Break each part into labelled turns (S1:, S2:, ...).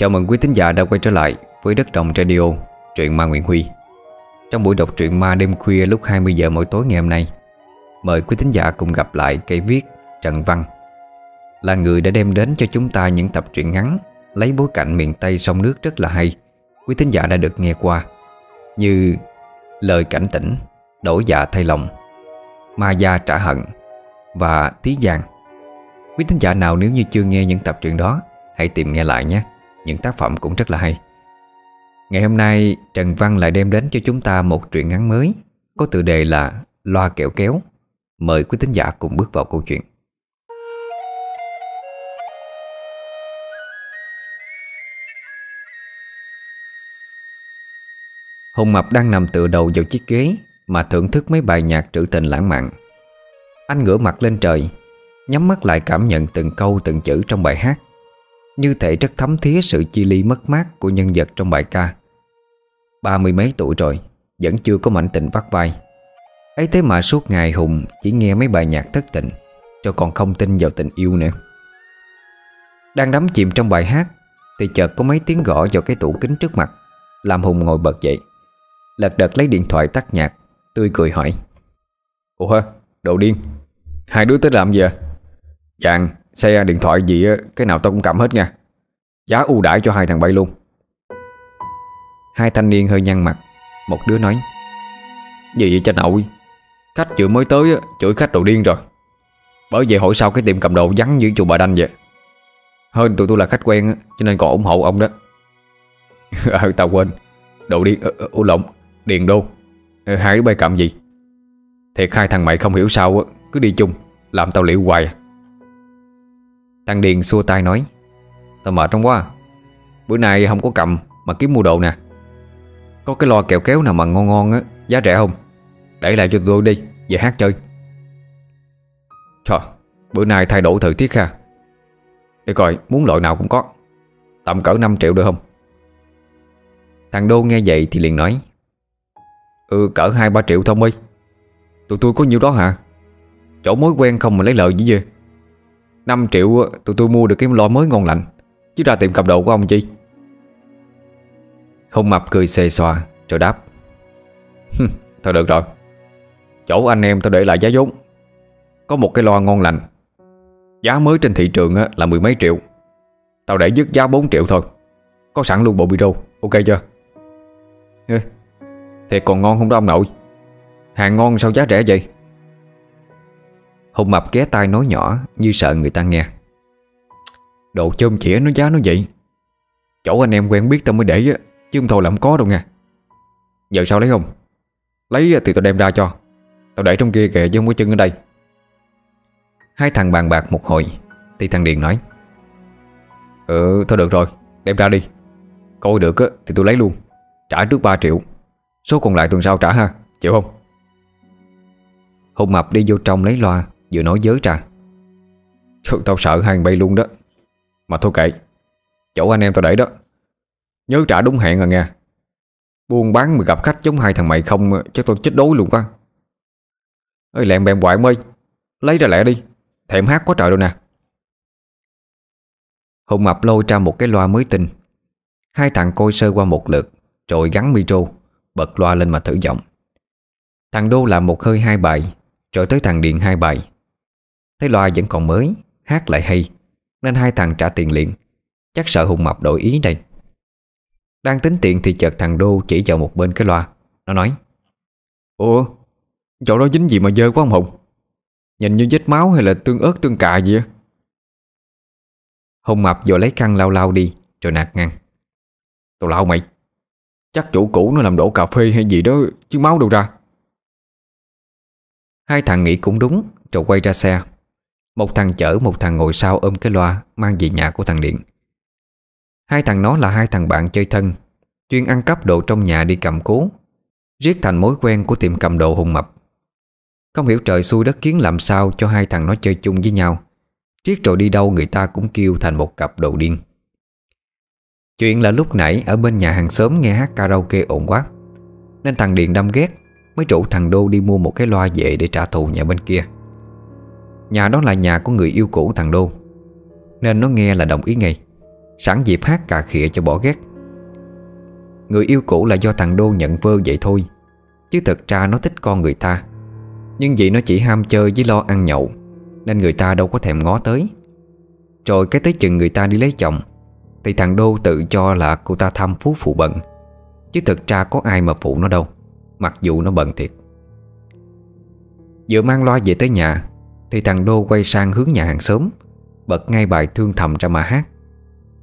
S1: Chào mừng quý thính giả đã quay trở lại với Đất Đồng Radio, truyện ma Nguyễn Huy. Trong buổi đọc truyện ma đêm khuya lúc 20 giờ mỗi tối ngày hôm nay Mời quý thính giả cùng gặp lại cây viết Trần Văn. Là người đã đem đến cho chúng ta những tập truyện ngắn Lấy bối cảnh miền Tây sông nước rất là hay Quý thính giả đã được nghe qua Như Lời cảnh tỉnh Đổi dạ thay lòng Ma gia trả hận Và Tí Giang. Quý thính giả nào nếu như chưa nghe những tập truyện đó Hãy tìm nghe lại nhé. Những tác phẩm cũng rất là hay. Ngày hôm nay, Trần Văn lại đem đến cho chúng ta một truyện ngắn mới, Có tựa đề là Loa kẹo kéo. Mời quý thính giả cùng bước vào câu chuyện. Hùng Mập đang nằm tựa đầu vào chiếc ghế Mà thưởng thức mấy bài nhạc trữ tình lãng mạn. Anh ngửa mặt lên trời, Nhắm mắt lại cảm nhận từng câu, từng chữ trong bài hát. Như thể rất thấm thía sự chi ly mất mát của nhân vật trong bài ca. Ba mươi mấy tuổi rồi, Vẫn chưa có mảnh tình vắt vai. Ấy thế mà suốt ngày Hùng chỉ nghe mấy bài nhạc thất tình, Cho còn không tin vào tình yêu nữa. Đang đắm chìm trong bài hát, Thì chợt có mấy tiếng gõ vào cái tủ kính trước mặt, Làm Hùng ngồi bật dậy. Lật đật lấy điện thoại tắt nhạc, Tươi cười hỏi. Ủa, đồ điên, Hai đứa tới làm gì à Dạng xe điện thoại gì Cái nào tao cũng cầm hết nha. Giá ưu đãi cho hai thằng bay luôn. Hai thanh niên hơi nhăn mặt. Một đứa nói Gì vậy cha nội? Khách chưa mới tới chửi khách đồ điên rồi. Bởi vậy hỏi sao cái tiệm cầm đồ vắng như chùa bà đanh vậy? Hơn tụi tôi là khách quen Cho nên còn ủng hộ ông đó. Ờ tao quên. Đồ điên, ờ, ờ, ủ lộn, điền đô. Ờ, hai đứa bay cầm gì? Thiệt hai thằng mày không hiểu sao Cứ đi chung, làm tao liệu hoài à. Thằng Điền xua tay nói, Tao mệt không quá. Bữa nay không có cầm mà kiếm mua đồ nè. Có cái lo kẹo kéo nào mà ngon ngon á, Giá rẻ không? Để lại cho tôi đi, Về hát chơi. Trời Bữa nay thay đổi thời tiết ha. Để coi, muốn loại nào cũng có. Tầm cỡ 5 triệu được không? Thằng Đô nghe vậy thì liền nói Ừ cỡ 2-3 triệu thôi mi Tụi tôi có nhiêu đó hả? Chỗ mối quen không mà lấy lợi gì vậy? 5 triệu tụi tôi mua được cái loa mới ngon lành. Chứ ra tiệm cầm đồ của ông chi? Hùng mập cười xề xòa, Rồi đáp. Thôi được rồi. Chỗ anh em tôi để lại giá vốn. Có một cái lo ngon lành. Giá mới trên thị trường là mười mấy triệu. Tao để dứt giá 4 triệu thôi. Có sẵn luôn bộ video Ok chưa? Thiệt còn ngon không đó ông nội? Hàng ngon sao giá rẻ vậy? Hùng mập ghé tai nói nhỏ Như sợ người ta nghe. Đồ chôm chĩa nó giá nó vậy? Chỗ anh em quen biết tao mới để á, Chứ không thôi làm có đâu nha Giờ sao lấy không? Lấy thì tao đem ra cho. Tao để trong kia kìa chứ không có chân ở đây. Hai thằng bàn bạc một hồi Thì thằng Điền nói Ừ thôi được rồi Đem ra đi. Coi được á thì tôi lấy luôn Trả trước 3 triệu. Số còn lại tuần sau trả ha Chịu không? Hùng mập đi vô trong lấy loa Vừa nói dới ra. Thôi Tao sợ hàng bay luôn đó. Mà thôi kệ Chỗ anh em tao để đó. Nhớ trả đúng hẹn rồi nha Buôn bán mà gặp khách giống hai thằng mày không Chắc tao chết đối luôn quá. Ơi lẹm bèm hoài mây, Lấy ra lẹ đi Thèm hát quá trời đâu nè. Hùng mập lôi ra một cái loa mới tinh. Hai thằng coi sơ qua một lượt Rồi gắn micro Bật loa lên mà thử giọng. Thằng Đô làm một hơi hai bài Rồi tới thằng Điện hai bài. Thấy loa vẫn còn mới, Hát lại hay, Nên hai thằng trả tiền liền. Chắc sợ Hùng Mập đổi ý đây. Đang tính tiền thì chợt thằng Đô chỉ vào một bên cái loa. Nó nói, Ủa, Chỗ đó dính gì mà dơ quá ông Hùng? Nhìn như vết máu hay là tương ớt tương cà gì á? Hùng Mập vừa lấy khăn lau lau đi, Rồi nạt ngang Tao lau mày, Chắc chủ cũ nó làm đổ cà phê hay gì đó Chứ máu đâu ra. Hai thằng nghĩ cũng đúng, Rồi quay ra xe. Một thằng chở một thằng ngồi sau ôm cái loa Mang về nhà của thằng Điện. Hai thằng nó là hai thằng bạn chơi thân, Chuyên ăn cắp đồ trong nhà đi cầm cố, Riết thành mối quen của tiệm cầm đồ hùng mập. Không hiểu trời xui đất kiến làm sao Cho hai thằng nó chơi chung với nhau Riết rồi đi đâu người ta cũng kêu thành một cặp đồ điên. Chuyện là lúc nãy ở bên nhà hàng xóm nghe hát karaoke ồn quá, Nên thằng Điện đâm ghét, Mới rủ thằng Đô đi mua một cái loa về để trả thù nhà bên kia. Nhà đó là nhà của người yêu cũ thằng Đô. Nên nó nghe là đồng ý ngay. Sẵn dịp hát cà khịa cho bỏ ghét. Người yêu cũ là do thằng Đô nhận vơ vậy thôi. Chứ thật ra nó thích con người ta. Nhưng vì nó chỉ ham chơi với lo ăn nhậu, Nên người ta đâu có thèm ngó tới. Rồi cái tới chừng người ta đi lấy chồng, Thì thằng Đô tự cho là cô ta thăm phú phụ bận. Chứ thật ra có ai mà phụ nó đâu, Mặc dù nó bận thiệt. Vừa mang loa về tới nhà thì thằng Đô quay sang hướng nhà hàng xóm, Bật ngay bài thương thầm ra mà hát.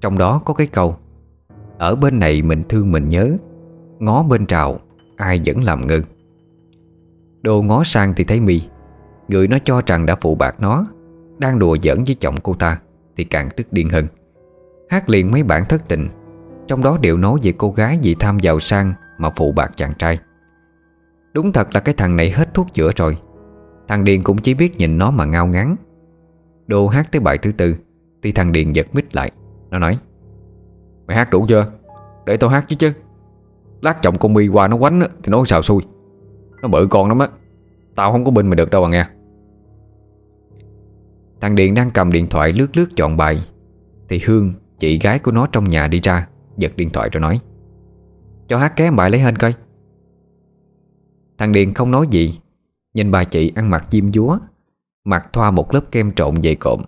S1: Trong đó có cái câu, Ở bên này mình thương mình nhớ, Ngó bên trào Ai vẫn làm ngơ. Đô ngó sang thì thấy mi, Người nó cho rằng đã phụ bạc nó, Đang đùa giỡn với chồng cô ta Thì càng tức điên hơn. Hát liền mấy bản thất tình, Trong đó đều nói về cô gái vì tham giàu sang Mà phụ bạc chàng trai. Đúng thật là cái thằng này hết thuốc chữa rồi Thằng Điền cũng chỉ biết nhìn nó mà ngao ngán. Đô hát tới bài thứ tư, Thì thằng Điền giật mít lại. Nó nói, Mày hát đủ chưa? Để tao hát chứ chứ. Lát chồng con mi qua nó quánh Thì nói xào xui. Nó bự con lắm á. Tao không có bên mày được đâu à nghe. Thằng Điền đang cầm điện thoại lướt lướt chọn bài, Thì Hương, Chị gái của nó trong nhà đi ra, Giật điện thoại rồi nói, Cho hát ké bài lấy hên coi. Thằng Điền không nói gì Nhìn bà chị ăn mặc diêm dúa Mặt thoa một lớp kem trộn dày cộm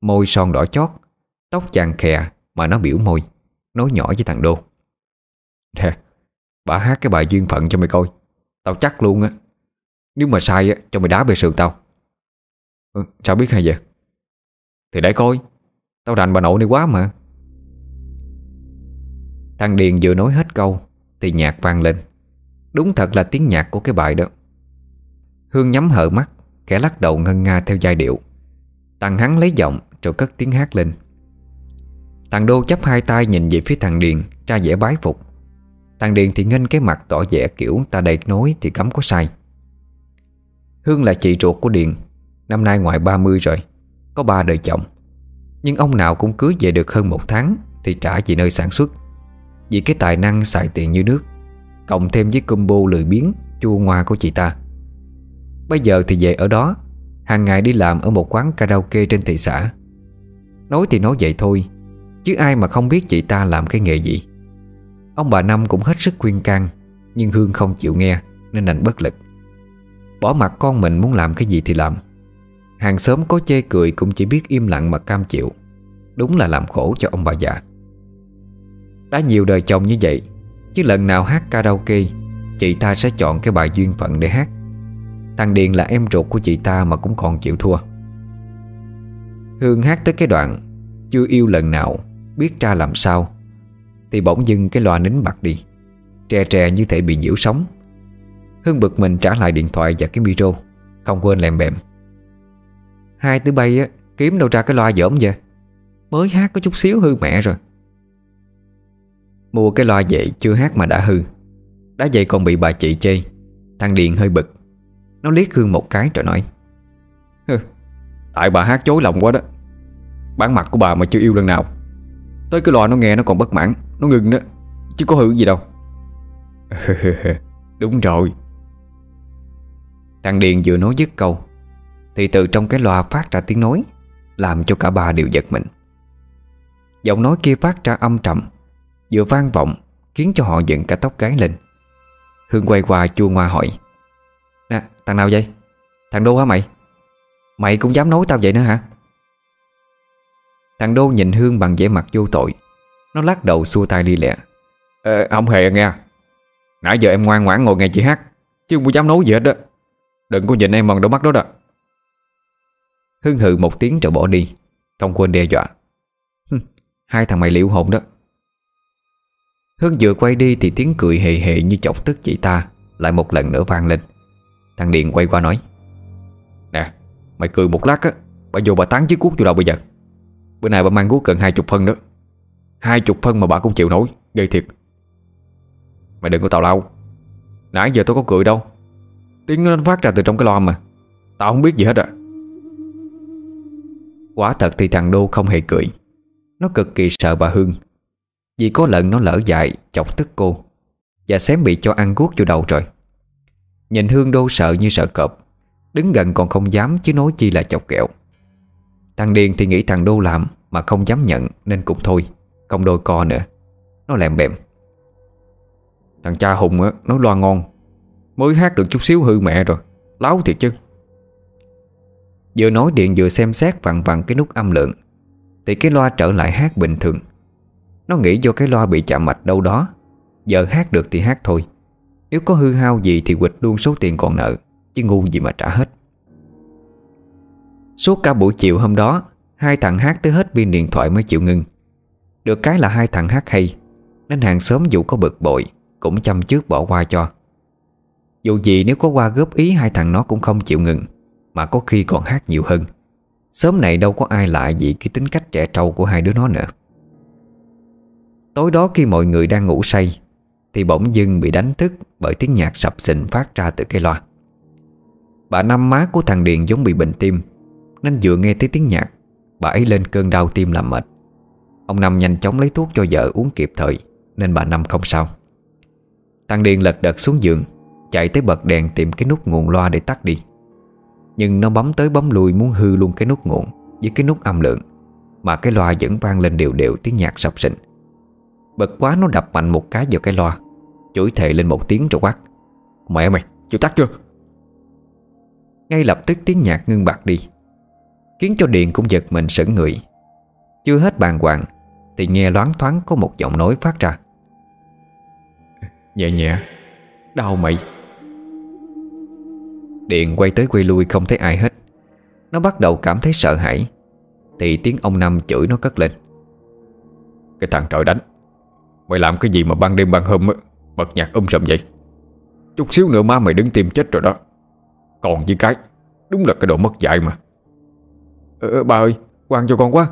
S1: Môi son đỏ chót Tóc chàng khè mà nó biểu môi Nói nhỏ với thằng Đô. Nè Bà hát cái bài duyên phận cho mày coi Tao chắc luôn á. Nếu mà sai á cho mày đá bề sườn tao. Ừ, Sao biết hay vậy? Thì để coi Tao rành bà nội này quá mà. Thằng Điền vừa nói hết câu Thì nhạc vang lên. Đúng thật là tiếng nhạc của cái bài đó. Hương nhắm hờ mắt Kẻ lắc đầu ngân nga theo giai điệu. Thằng hắn lấy giọng, rồi cất tiếng hát lên. Thằng Đô chấp hai tay nhìn về phía thằng Điền Ra vẻ bái phục. Thằng Điền thì nghênh cái mặt tỏ vẻ kiểu Ta đầy nối thì cấm có sai. Hương là chị ruột của Điền, Năm nay ngoài 30 rồi, Có ba đời chồng. Nhưng ông nào cũng cưới về được hơn một tháng Thì trả về nơi sản xuất. Vì cái tài năng xài tiền như nước, Cộng thêm với combo lười biếng, Chua ngoa của chị ta. Bây giờ thì về ở đó. Hàng ngày đi làm ở một quán karaoke trên thị xã. Nói thì nói vậy thôi, Chứ ai mà không biết chị ta làm cái nghề gì. Ông bà Năm cũng hết sức khuyên can, Nhưng Hương không chịu nghe, Nên đành bất lực. Bỏ mặt con mình muốn làm cái gì thì làm. Hàng xóm có chê cười cũng chỉ biết im lặng mà cam chịu. Đúng là làm khổ cho ông bà già. Đã nhiều đời chồng như vậy, Chứ lần nào hát karaoke, Chị ta sẽ chọn cái bài duyên phận để hát. Thằng Điền là em ruột của chị ta mà cũng còn chịu thua. Hương hát tới cái đoạn, Chưa yêu lần nào, Biết ra làm sao, Thì bỗng dưng cái loa nín bật đi Trè trè như thể bị nhiễu sóng. Hương bực mình trả lại điện thoại và cái micro, Không quên lèm bèm. Hai tứ bay á, Kiếm đâu ra cái loa dởm vậy? Mới hát có chút xíu hư mẹ rồi. Mua cái loa vậy chưa hát mà đã hư. Đã vậy còn bị bà chị chê, Thằng Điền hơi bực. Nó liếc Hương một cái rồi nói Tại bà hát chối lòng quá đó. Bán mặt của bà mà chưa yêu lần nào. Tới cái loa nó nghe nó còn bất mãn, Nó ngừng đó, Chứ có hư gì đâu. Đúng rồi. Thằng Điền vừa nói dứt câu, Thì từ trong cái loa phát ra tiếng nói, Làm cho cả ba đều giật mình. Giọng nói kia phát ra âm trầm, Vừa vang vọng, Khiến cho họ dựng cả tóc gái lên. Hương quay qua chua ngoa hỏi thằng nào vậy? Thằng Đô hả mày? Mày cũng dám nói tao vậy nữa hả? Thằng Đô nhìn Hương bằng vẻ mặt vô tội. Nó lắc đầu xua tay đi lẹ. Ờ không hề nghe. Nãy giờ em ngoan ngoãn ngồi nghe chị hát, Chứ không dám nói gì hết đó. Đừng có nhìn em bằng đôi mắt đó đó. Hương hừ một tiếng rồi bỏ đi, Không quên đe dọa. Hai thằng mày liệu hồn đó. Hương vừa quay đi thì tiếng cười hề hề như chọc tức chị ta Lại một lần nữa vang lên. Thằng Điền quay qua nói Nè mày cười một lát á Bà vô bà tán chiếc cuốc vô đầu bây giờ? Bữa nay bà mang cuốc gần hai chục phân nữa. Hai chục phân mà bà cũng chịu nổi Ghê thiệt. Mày đừng có tào lao. Nãy giờ tôi có cười đâu. Tiếng nó phát ra từ trong cái loa mà. Tao không biết gì hết à Quả thật thì thằng Đô không hề cười. Nó cực kỳ sợ bà Hương. Vì có lần nó lỡ dại Chọc tức cô. Và xém bị cho ăn guốc vô đầu rồi Nhìn Hương Đô sợ như sợ cọp. Đứng gần còn không dám chứ nói chi là chọc kẹo. Thằng Điền thì nghĩ thằng Đô làm Mà không dám nhận nên cũng thôi Không đôi co nữa. Nó lèm bèm. Thằng cha Hùng á, nó loa ngon. Mới hát được chút xíu hư mẹ rồi Láo thiệt chứ. Vừa nói điện vừa xem xét vặn vặn cái nút âm lượng Thì cái loa trở lại hát bình thường. Nó nghĩ do cái loa bị chạm mạch đâu đó Giờ hát được thì hát thôi. Nếu có hư hao gì thì quịch luôn số tiền còn nợ, Chứ ngu gì mà trả hết. Suốt cả buổi chiều hôm đó, Hai thằng hát tới hết pin điện thoại mới chịu ngưng. Được cái là hai thằng hát hay, Nên hàng xóm dù có bực bội Cũng chăm trước bỏ qua cho. Dù gì nếu có qua góp ý Hai thằng nó cũng không chịu ngừng, Mà có khi còn hát nhiều hơn. Sớm này đâu có ai lạ gì cái tính cách trẻ trâu của hai đứa nó nữa. Tối đó khi mọi người đang ngủ say thì bỗng dưng bị đánh thức Bởi tiếng nhạc sập sình phát ra từ cây loa. Bà năm má của thằng Điền giống bị bệnh tim, Nên vừa nghe thấy tiếng nhạc, Bà ấy lên cơn đau tim làm mệt. Ông Năm nhanh chóng lấy thuốc cho vợ uống kịp thời, Nên bà Năm không sao. Thằng Điền lật đật xuống giường, Chạy tới bật đèn tìm cái nút nguồn loa để tắt đi. Nhưng nó bấm tới bấm lui muốn hư luôn cái nút nguồn Với cái nút âm lượng, Mà cái loa vẫn vang lên đều đều tiếng nhạc sập sình. Bật quá nó đập mạnh một cái vào cái loa. Chửi thề lên một tiếng rồi quát. Mẹ mày, chịu tắt chưa? Ngay lập tức tiếng nhạc ngưng bạc đi Khiến cho Điện cũng giật mình sững người. Chưa hết bàn hoàng Thì nghe loáng thoáng có một giọng nói phát ra. Nhẹ nhẹ Đau mày. Điện quay tới quay lui không thấy ai hết. Nó bắt đầu cảm thấy sợ hãi Thì tiếng ông Năm chửi nó cất lên. Cái thằng trời đánh Mày làm cái gì mà ban đêm ban hôm Bật nhạc um sầm vậy. Chút xíu nữa má mày đứng tìm chết rồi đó. Còn với cái Đúng là cái đồ mất dạy mà. Ờ, ờ Bà ơi quan cho con quá.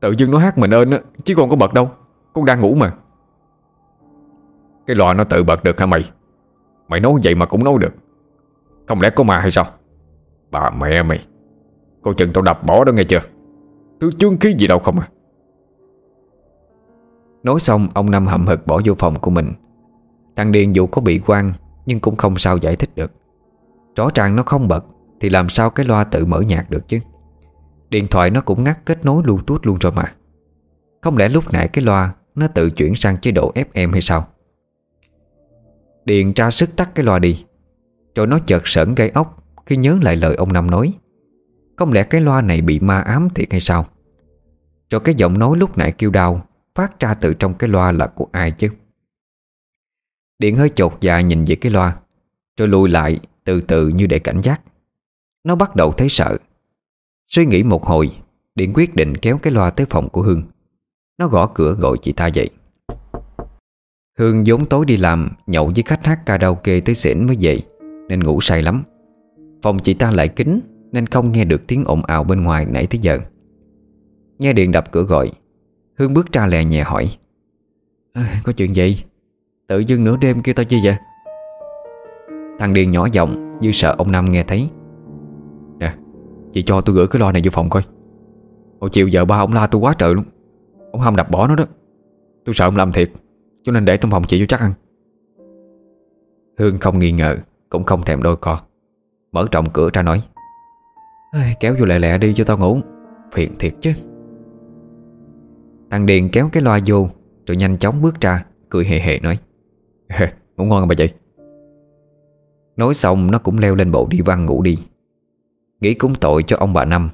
S1: Tự dưng nó hát mình ơn á Chứ con có bật đâu. Con đang ngủ mà. Cái loa nó tự bật được hả mày? Mày nói vậy mà cũng nói được. Không lẽ có ma hay sao? Bà mẹ mày Cô chừng tao đập bỏ đó nghe chưa? Thứ chương khí gì đâu không à. Nói xong ông Năm hậm hực bỏ vô phòng của mình. Thằng Điền dù có bị quan, Nhưng cũng không sao giải thích được. Rõ ràng nó không bật, Thì làm sao cái loa tự mở nhạc được chứ? Điện thoại nó cũng ngắt kết nối Bluetooth luôn rồi mà. Không lẽ lúc nãy cái loa Nó tự chuyển sang chế độ FM hay sao? Điện tra sức tắt cái loa đi. Rồi nó chợt sởn gây ốc Khi nhớ lại lời ông Năm nói. Không lẽ cái loa này bị ma ám thiệt hay sao? Rồi cái giọng nói lúc nãy kêu đau, Phát ra từ trong cái loa là của ai chứ? Điện hơi chột dạ nhìn về cái loa Rồi lùi lại từ từ như để cảnh giác. Nó bắt đầu thấy sợ. Suy nghĩ một hồi Điện quyết định kéo cái loa tới phòng của Hương. Nó gõ cửa gọi chị ta dậy. Hương vốn tối đi làm Nhậu với khách hát karaoke tới xỉn mới dậy Nên ngủ say lắm. Phòng chị ta lại kín Nên không nghe được tiếng ồn ào bên ngoài nãy tới giờ. Nghe điện đập cửa gọi Hương bước ra lè nhẹ hỏi à, Có chuyện gì? Tự dưng nửa đêm kêu tao chi vậy? Thằng Điền nhỏ giọng Như sợ ông Năm nghe thấy. Nè, Chị cho tôi gửi cái loa này vô phòng coi. Hồi chiều giờ ba ông la tôi quá trời luôn. Ông hâm đập bỏ nó đó. Tôi sợ ông làm thiệt, Cho nên để trong phòng chị cho chắc ăn. Hương không nghi ngờ, Cũng không thèm đôi co. Mở trọng cửa ra nói Kéo vô lẹ lẹ đi cho tao ngủ. Phiền thiệt chứ. Thằng Điền kéo cái loa vô, Rồi nhanh chóng bước ra, Cười hề hề nói Ngủ ngon không bà chị? Nói xong, nó cũng leo lên bộ đi văn ngủ đi. Nghĩ cũng tội cho ông bà Năm.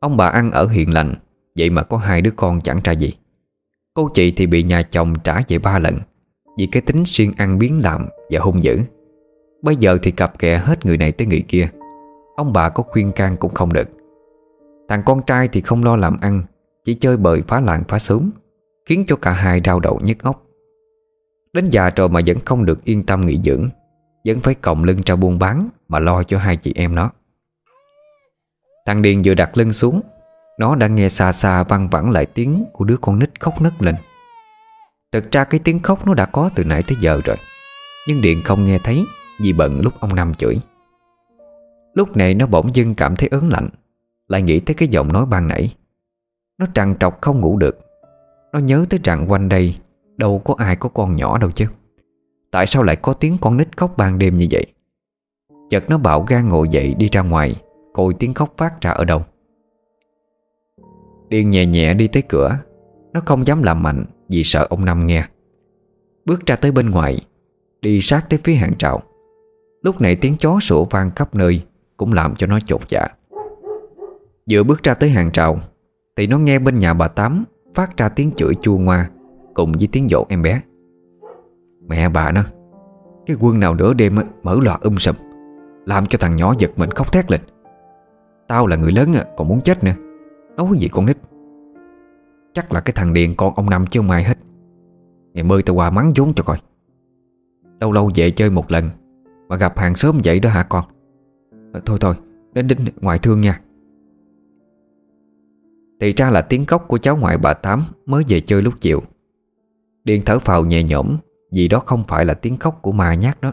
S1: Ông bà ăn ở hiền lành, Vậy mà có hai đứa con chẳng ra gì. Cô chị thì bị nhà chồng trả về ba lần, Vì cái tính siêng ăn biến làm Và hung dữ. Bây giờ thì cặp kè hết người này tới người kia. Ông bà có khuyên can cũng không được. Thằng con trai thì không lo làm ăn, Chỉ chơi bời phá làng phá sớm Khiến cho cả hai đau đầu nhức óc. Đến già rồi mà vẫn không được yên tâm nghỉ dưỡng, Vẫn phải còng lưng ra buôn bán Mà lo cho hai chị em nó. Thằng Điền vừa đặt lưng xuống, Nó đã nghe xa xa văng vẳng lại tiếng Của đứa con nít khóc nấc lên Thực ra cái tiếng khóc nó đã có từ nãy tới giờ rồi, Nhưng điền không nghe thấy Vì bận lúc ông Năm chửi. Lúc này nó bỗng dưng cảm thấy ớn lạnh, Lại nghĩ tới cái giọng nói ban nãy. Nó trằn trọc không ngủ được, Nó nhớ tới rằng quanh đây Đâu có ai có con nhỏ đâu chứ. Tại sao lại có tiếng con nít khóc ban đêm như vậy? Chợt nó bạo gan ngồi dậy đi ra ngoài, Coi tiếng khóc phát ra ở đâu. Điên nhẹ nhẹ đi tới cửa, Nó không dám làm mạnh Vì sợ ông Năm nghe. Bước ra tới bên ngoài, Đi sát tới phía hàng trào Lúc này tiếng chó sủa vang khắp nơi Cũng làm cho nó chột dạ. Vừa bước ra tới hàng trào Thì nó nghe bên nhà bà Tám Phát ra tiếng chửi chua ngoa. Cùng với tiếng dỗ em bé. Mẹ bà nó Cái quân nào nửa đêm mở loạt um sùm Làm cho thằng nhỏ giật mình khóc thét lên. Tao là người lớn còn muốn chết nữa. Nói gì con nít? Chắc là cái thằng Điền con ông Năm chứ không ai hết. Ngày mơi tao qua mắng vốn cho coi. Lâu lâu về chơi một lần Mà gặp hàng xóm vậy đó hả con? À, Thôi thôi Đến đến ngoại thương nha. Thì ra là tiếng khóc của cháu ngoại bà Tám Mới về chơi lúc chiều. Điền thở phào nhẹ nhõm, Vì đó không phải là tiếng khóc của ma nhát đó.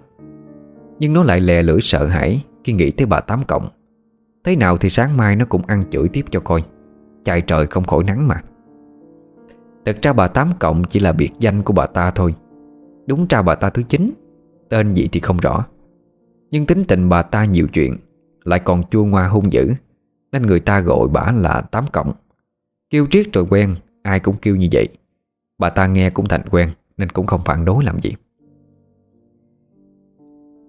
S1: Nhưng nó lại lè lưỡi sợ hãi Khi nghĩ tới bà Tám Cộng. Thế nào thì sáng mai nó cũng ăn chửi tiếp cho coi. Chạy trời không khỏi nắng mà. Thật ra bà Tám Cộng chỉ là biệt danh của bà ta thôi. Đúng ra bà ta thứ chín, Tên gì thì không rõ. Nhưng tính tình bà ta nhiều chuyện, Lại còn chua ngoa hung dữ, Nên người ta gọi bà là Tám Cộng. Kêu triết rồi quen, Ai cũng kêu như vậy. Bà ta nghe cũng thành quen, Nên cũng không phản đối làm gì.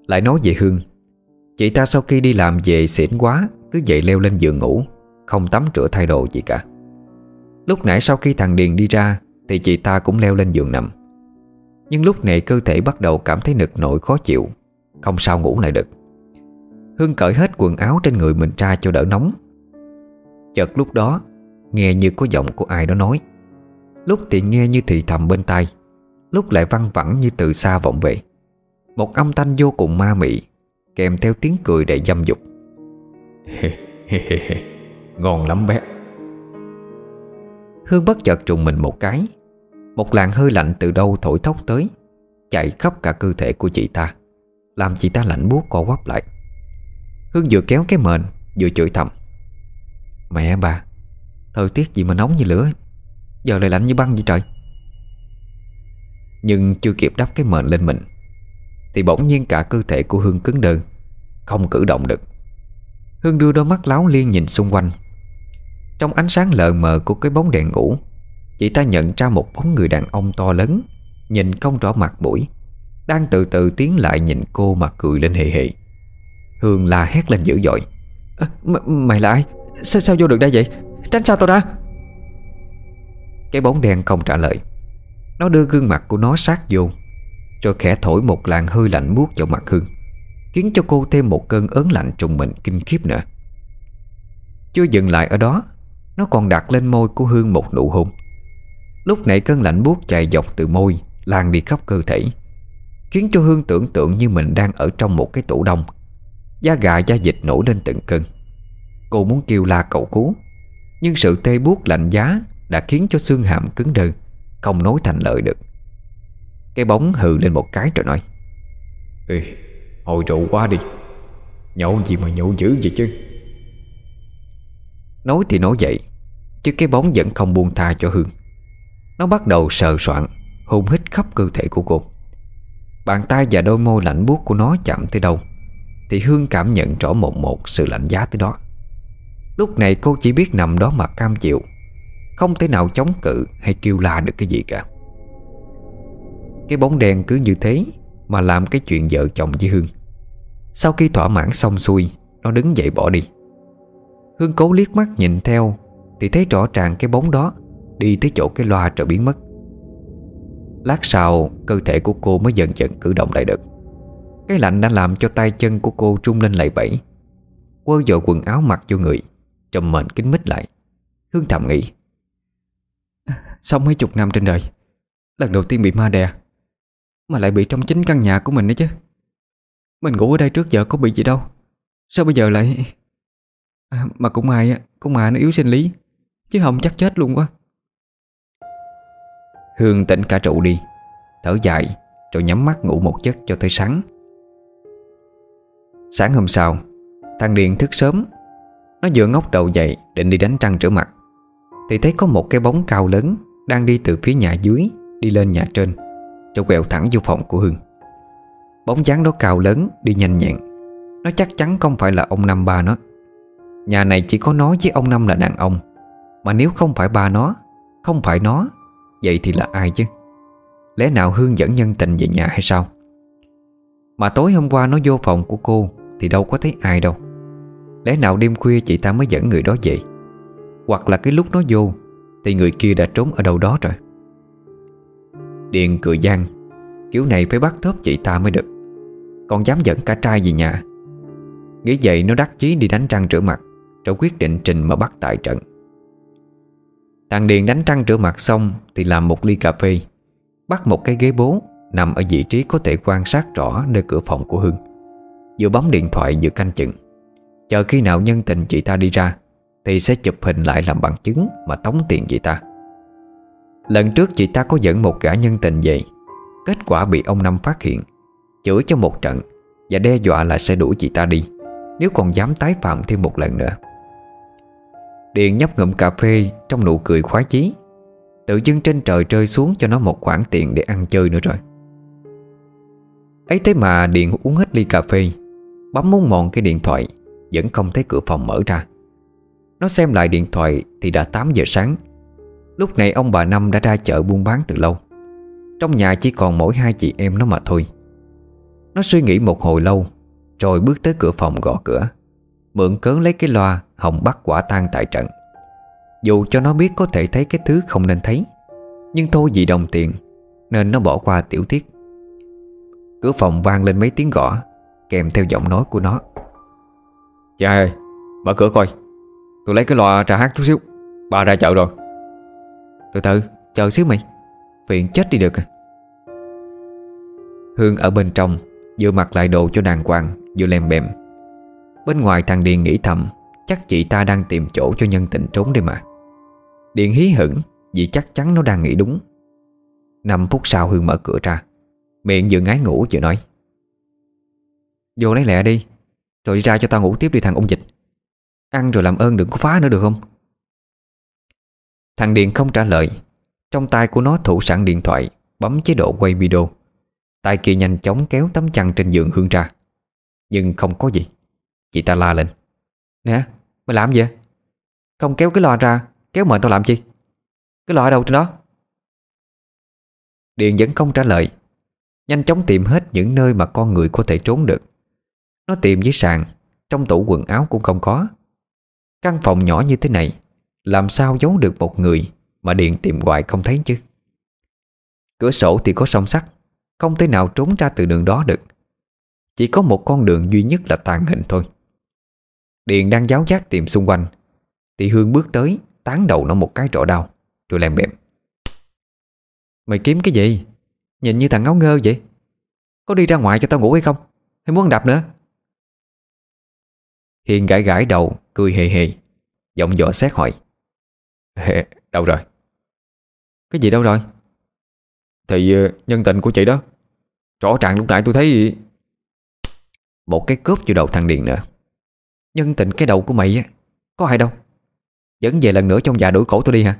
S1: Lại nói về Hương. Chị ta sau khi đi làm về xỉn quá, Cứ dậy leo lên giường ngủ, Không tắm rửa thay đồ gì cả. Lúc nãy sau khi thằng Điền đi ra, Thì chị ta cũng leo lên giường nằm. Nhưng lúc này cơ thể bắt đầu cảm thấy nực nổi khó chịu, Không sao ngủ lại được. Hương cởi hết quần áo trên người mình ra cho đỡ nóng. Chợt lúc đó, Nghe như có giọng của ai đó nói. Lúc thì nghe như thì thầm bên tai Lúc lại văng vẳng như từ xa vọng về. Một âm thanh vô cùng ma mị Kèm theo tiếng cười đầy dâm dục. Ngon lắm bé. Hương bất chợt trùng mình một cái. Một làn hơi lạnh từ đâu thổi thốc tới Chạy khắp cả cơ thể của chị ta Làm chị ta lạnh buốt co quắp lại. Hương vừa kéo cái mền Vừa chửi thầm. Mẹ bà Thời tiết gì mà nóng như lửa Giờ lại lạnh như băng vậy trời. Nhưng chưa kịp đắp cái mền lên mình Thì bỗng nhiên cả cơ thể của Hương cứng đơ Không cử động được. Hương đưa đôi mắt láo liên nhìn xung quanh. Trong ánh sáng lờ mờ của cái bóng đèn ngủ Chị ta nhận ra một bóng người đàn ông to lớn Nhìn không rõ mặt mũi Đang từ từ tiến lại nhìn cô mà cười lên hề hề. Hương la hét lên dữ dội. À, Mày là ai? Sao, sao vô được đây vậy? Tránh xa tao ra. Cái bóng đen không trả lời. Nó đưa gương mặt của nó sát vô, Rồi khẽ thổi một làn hơi lạnh buốt vào mặt Hương, Khiến cho cô thêm một cơn ớn lạnh trùng mình kinh khiếp nữa. Chưa dừng lại ở đó, Nó còn đặt lên môi của Hương một nụ hôn. Lúc nãy cơn lạnh buốt chạy dọc từ môi, Lan đi khắp cơ thể, Khiến cho Hương tưởng tượng như mình đang ở trong một cái tủ đông. Da gà da dịch nổi lên từng cơn. Cô muốn kêu la cầu cứu, Nhưng sự tê buốt lạnh giá đã khiến cho xương hàm cứng đơ Không nói thành lời được. Cái bóng hừ lên một cái rồi nói Ê Hồi rượu quá đi Nhậu gì mà nhậu dữ vậy chứ? Nói thì nói vậy Chứ cái bóng vẫn không buông tha cho Hương. Nó bắt đầu sờ soạn Hôn hít khắp cơ thể của cô. Bàn tay và đôi môi lạnh buốt của nó chạm tới đâu Thì Hương cảm nhận rõ một một sự lạnh giá tới đó. Lúc này cô chỉ biết nằm đó mà cam chịu không thể nào chống cự hay kêu la được cái gì cả. Cái bóng đen cứ như thế Mà làm cái chuyện vợ chồng với Hương. Sau khi thỏa mãn xong xuôi, Nó đứng dậy bỏ đi. Hương cố liếc mắt nhìn theo, Thì thấy rõ ràng cái bóng đó Đi tới chỗ cái loa rồi biến mất. Lát sau, Cơ thể của cô mới dần dần cử động lại được. Cái lạnh đã làm cho tay chân của cô trung lên lầy bẫy. Quơ dội quần áo mặc vô người, Trầm mền kính mít lại. Hương thầm nghĩ Sống mấy chục năm trên đời Lần đầu tiên bị ma đè Mà lại bị trong chính căn nhà của mình nữa chứ. Mình ngủ ở đây trước giờ có bị gì đâu. Sao bây giờ lại à, Mà cũng ai Cũng mà nó yếu sinh lý Chứ không chắc chết luôn quá. Hương tỉnh cả trụ đi Thở dài Rồi nhắm mắt ngủ một giấc cho tới sáng. Sáng hôm sau Thằng Điền thức sớm. Nó vừa ngóc đầu dậy định đi đánh trăng rửa mặt. Thì thấy có một cái bóng cao lớn Đang đi từ phía nhà dưới, Đi lên nhà trên, Rồi quẹo thẳng vô phòng của Hương Bóng dáng đó cao lớn, đi nhanh nhẹn. Nó chắc chắn không phải là ông Năm ba nó. Nhà này chỉ có nó với ông Năm là đàn ông. Mà nếu không phải ba nó, Không phải nó, Vậy thì là ai chứ? Lẽ nào Hương dẫn nhân tình về nhà hay sao? Mà tối hôm qua nó vô phòng của cô Thì đâu có thấy ai đâu. Lẽ nào đêm khuya chị ta mới dẫn người đó về? Hoặc là cái lúc nó vô, Thì người kia đã trốn ở đâu đó rồi. Điền cười gian, Kiểu này phải bắt thớp chị ta mới được. Còn dám dẫn cả trai về nhà. Nghĩ vậy nó đắc chí đi đánh răng rửa mặt, Rồi quyết định trình mà bắt tại trận. Thằng Điền đánh răng rửa mặt xong Thì làm một ly cà phê, Bắt một cái ghế bố Nằm ở vị trí có thể quan sát rõ nơi cửa phòng của Hương Vừa bấm điện thoại vừa canh chừng. Chờ khi nào nhân tình chị ta đi ra thì sẽ chụp hình lại làm bằng chứng Mà tống tiền chị ta. Lần trước chị ta có dẫn một gã nhân tình về. Kết quả bị ông Năm phát hiện Chửi cho một trận Và đe dọa là sẽ đuổi chị ta đi, Nếu còn dám tái phạm thêm một lần nữa. Điền nhấp ngụm cà phê Trong nụ cười khoái chí. Tự dưng trên trời rơi xuống cho nó một khoản tiền Để ăn chơi nữa rồi. Ấy thế mà Điền uống hết ly cà phê, Bấm muốn mòn cái điện thoại, Vẫn không thấy cửa phòng mở ra. Nó xem lại điện thoại Thì đã 8 giờ sáng. Lúc này ông bà Năm đã ra chợ buôn bán từ lâu. Trong nhà chỉ còn mỗi hai chị em nó mà thôi. Nó suy nghĩ một hồi lâu, Rồi bước tới cửa phòng gõ cửa. Mượn cớ lấy cái loa Hồng bắt quả tang tại trận. Dù cho nó biết có thể thấy cái thứ không nên thấy, Nhưng thôi vì đồng tiền, Nên nó bỏ qua tiểu tiết. Cửa phòng vang lên mấy tiếng gõ, Kèm theo giọng nói của nó. Cha ơi, Mở cửa coi. Tôi lấy cái loa trà hát chút xíu. Bà ra chợ rồi. Từ từ, chờ xíu mày. Phiền chết đi được à. Hương ở bên trong, Vừa mặc lại đồ cho đàng hoàng, Vừa lèm bèm. Bên ngoài thằng Điền nghĩ thầm, Chắc chị ta đang tìm chỗ cho nhân tình trốn đây mà. Điền hí hửng, Vì chắc chắn nó đang nghĩ đúng. 5 phút sau Hương mở cửa ra, Miệng vừa ngái ngủ vừa nói. Vô lấy lẹ đi, Rồi đi ra cho tao ngủ tiếp đi thằng ung dịch. Ăn rồi làm ơn đừng có phá nữa được không? Thằng Điền không trả lời. Trong tay của nó thủ sẵn điện thoại, Bấm chế độ quay video. Tay kia nhanh chóng kéo tấm chăn trên giường Hương ra. Nhưng không có gì. Chị ta la lên. Nè, mày làm gì Không kéo cái loa ra, Kéo mời tao làm chi? Cái loa ở đâu trên đó? Điền vẫn không trả lời. Nhanh chóng tìm hết những nơi mà con người có thể trốn được. Nó tìm dưới sàn, Trong tủ quần áo cũng không có. Căn phòng nhỏ như thế này, làm sao giấu được một người Mà Điền tìm hoài không thấy chứ? Cửa sổ thì có song sắt, Không thể nào trốn ra từ đường đó được. Chỉ có một con đường duy nhất là tàn hình thôi. Điền đang giáo giác tìm xung quanh. Thì Hương bước tới, Tán đầu nó một cái rõ đau, Rồi lèm bẹp Mày kiếm cái gì? Nhìn như thằng ngáo ngơ vậy. Có đi ra ngoài cho tao ngủ hay không? Hay muốn đạp nữa? Hiền gãi gãi đầu Cười hề hề. Giọng dọ xét hỏi. Đâu rồi? Cái gì đâu rồi? Thì ờ, nhân tình của chị đó. Rõ ràng lúc nãy tôi thấy Một cái cướp vô đầu thằng Điền nữa. Nhân tình cái đầu của mày á Có ai đâu? Dẫn về lần nữa trong già đuổi cổ tôi đi hả?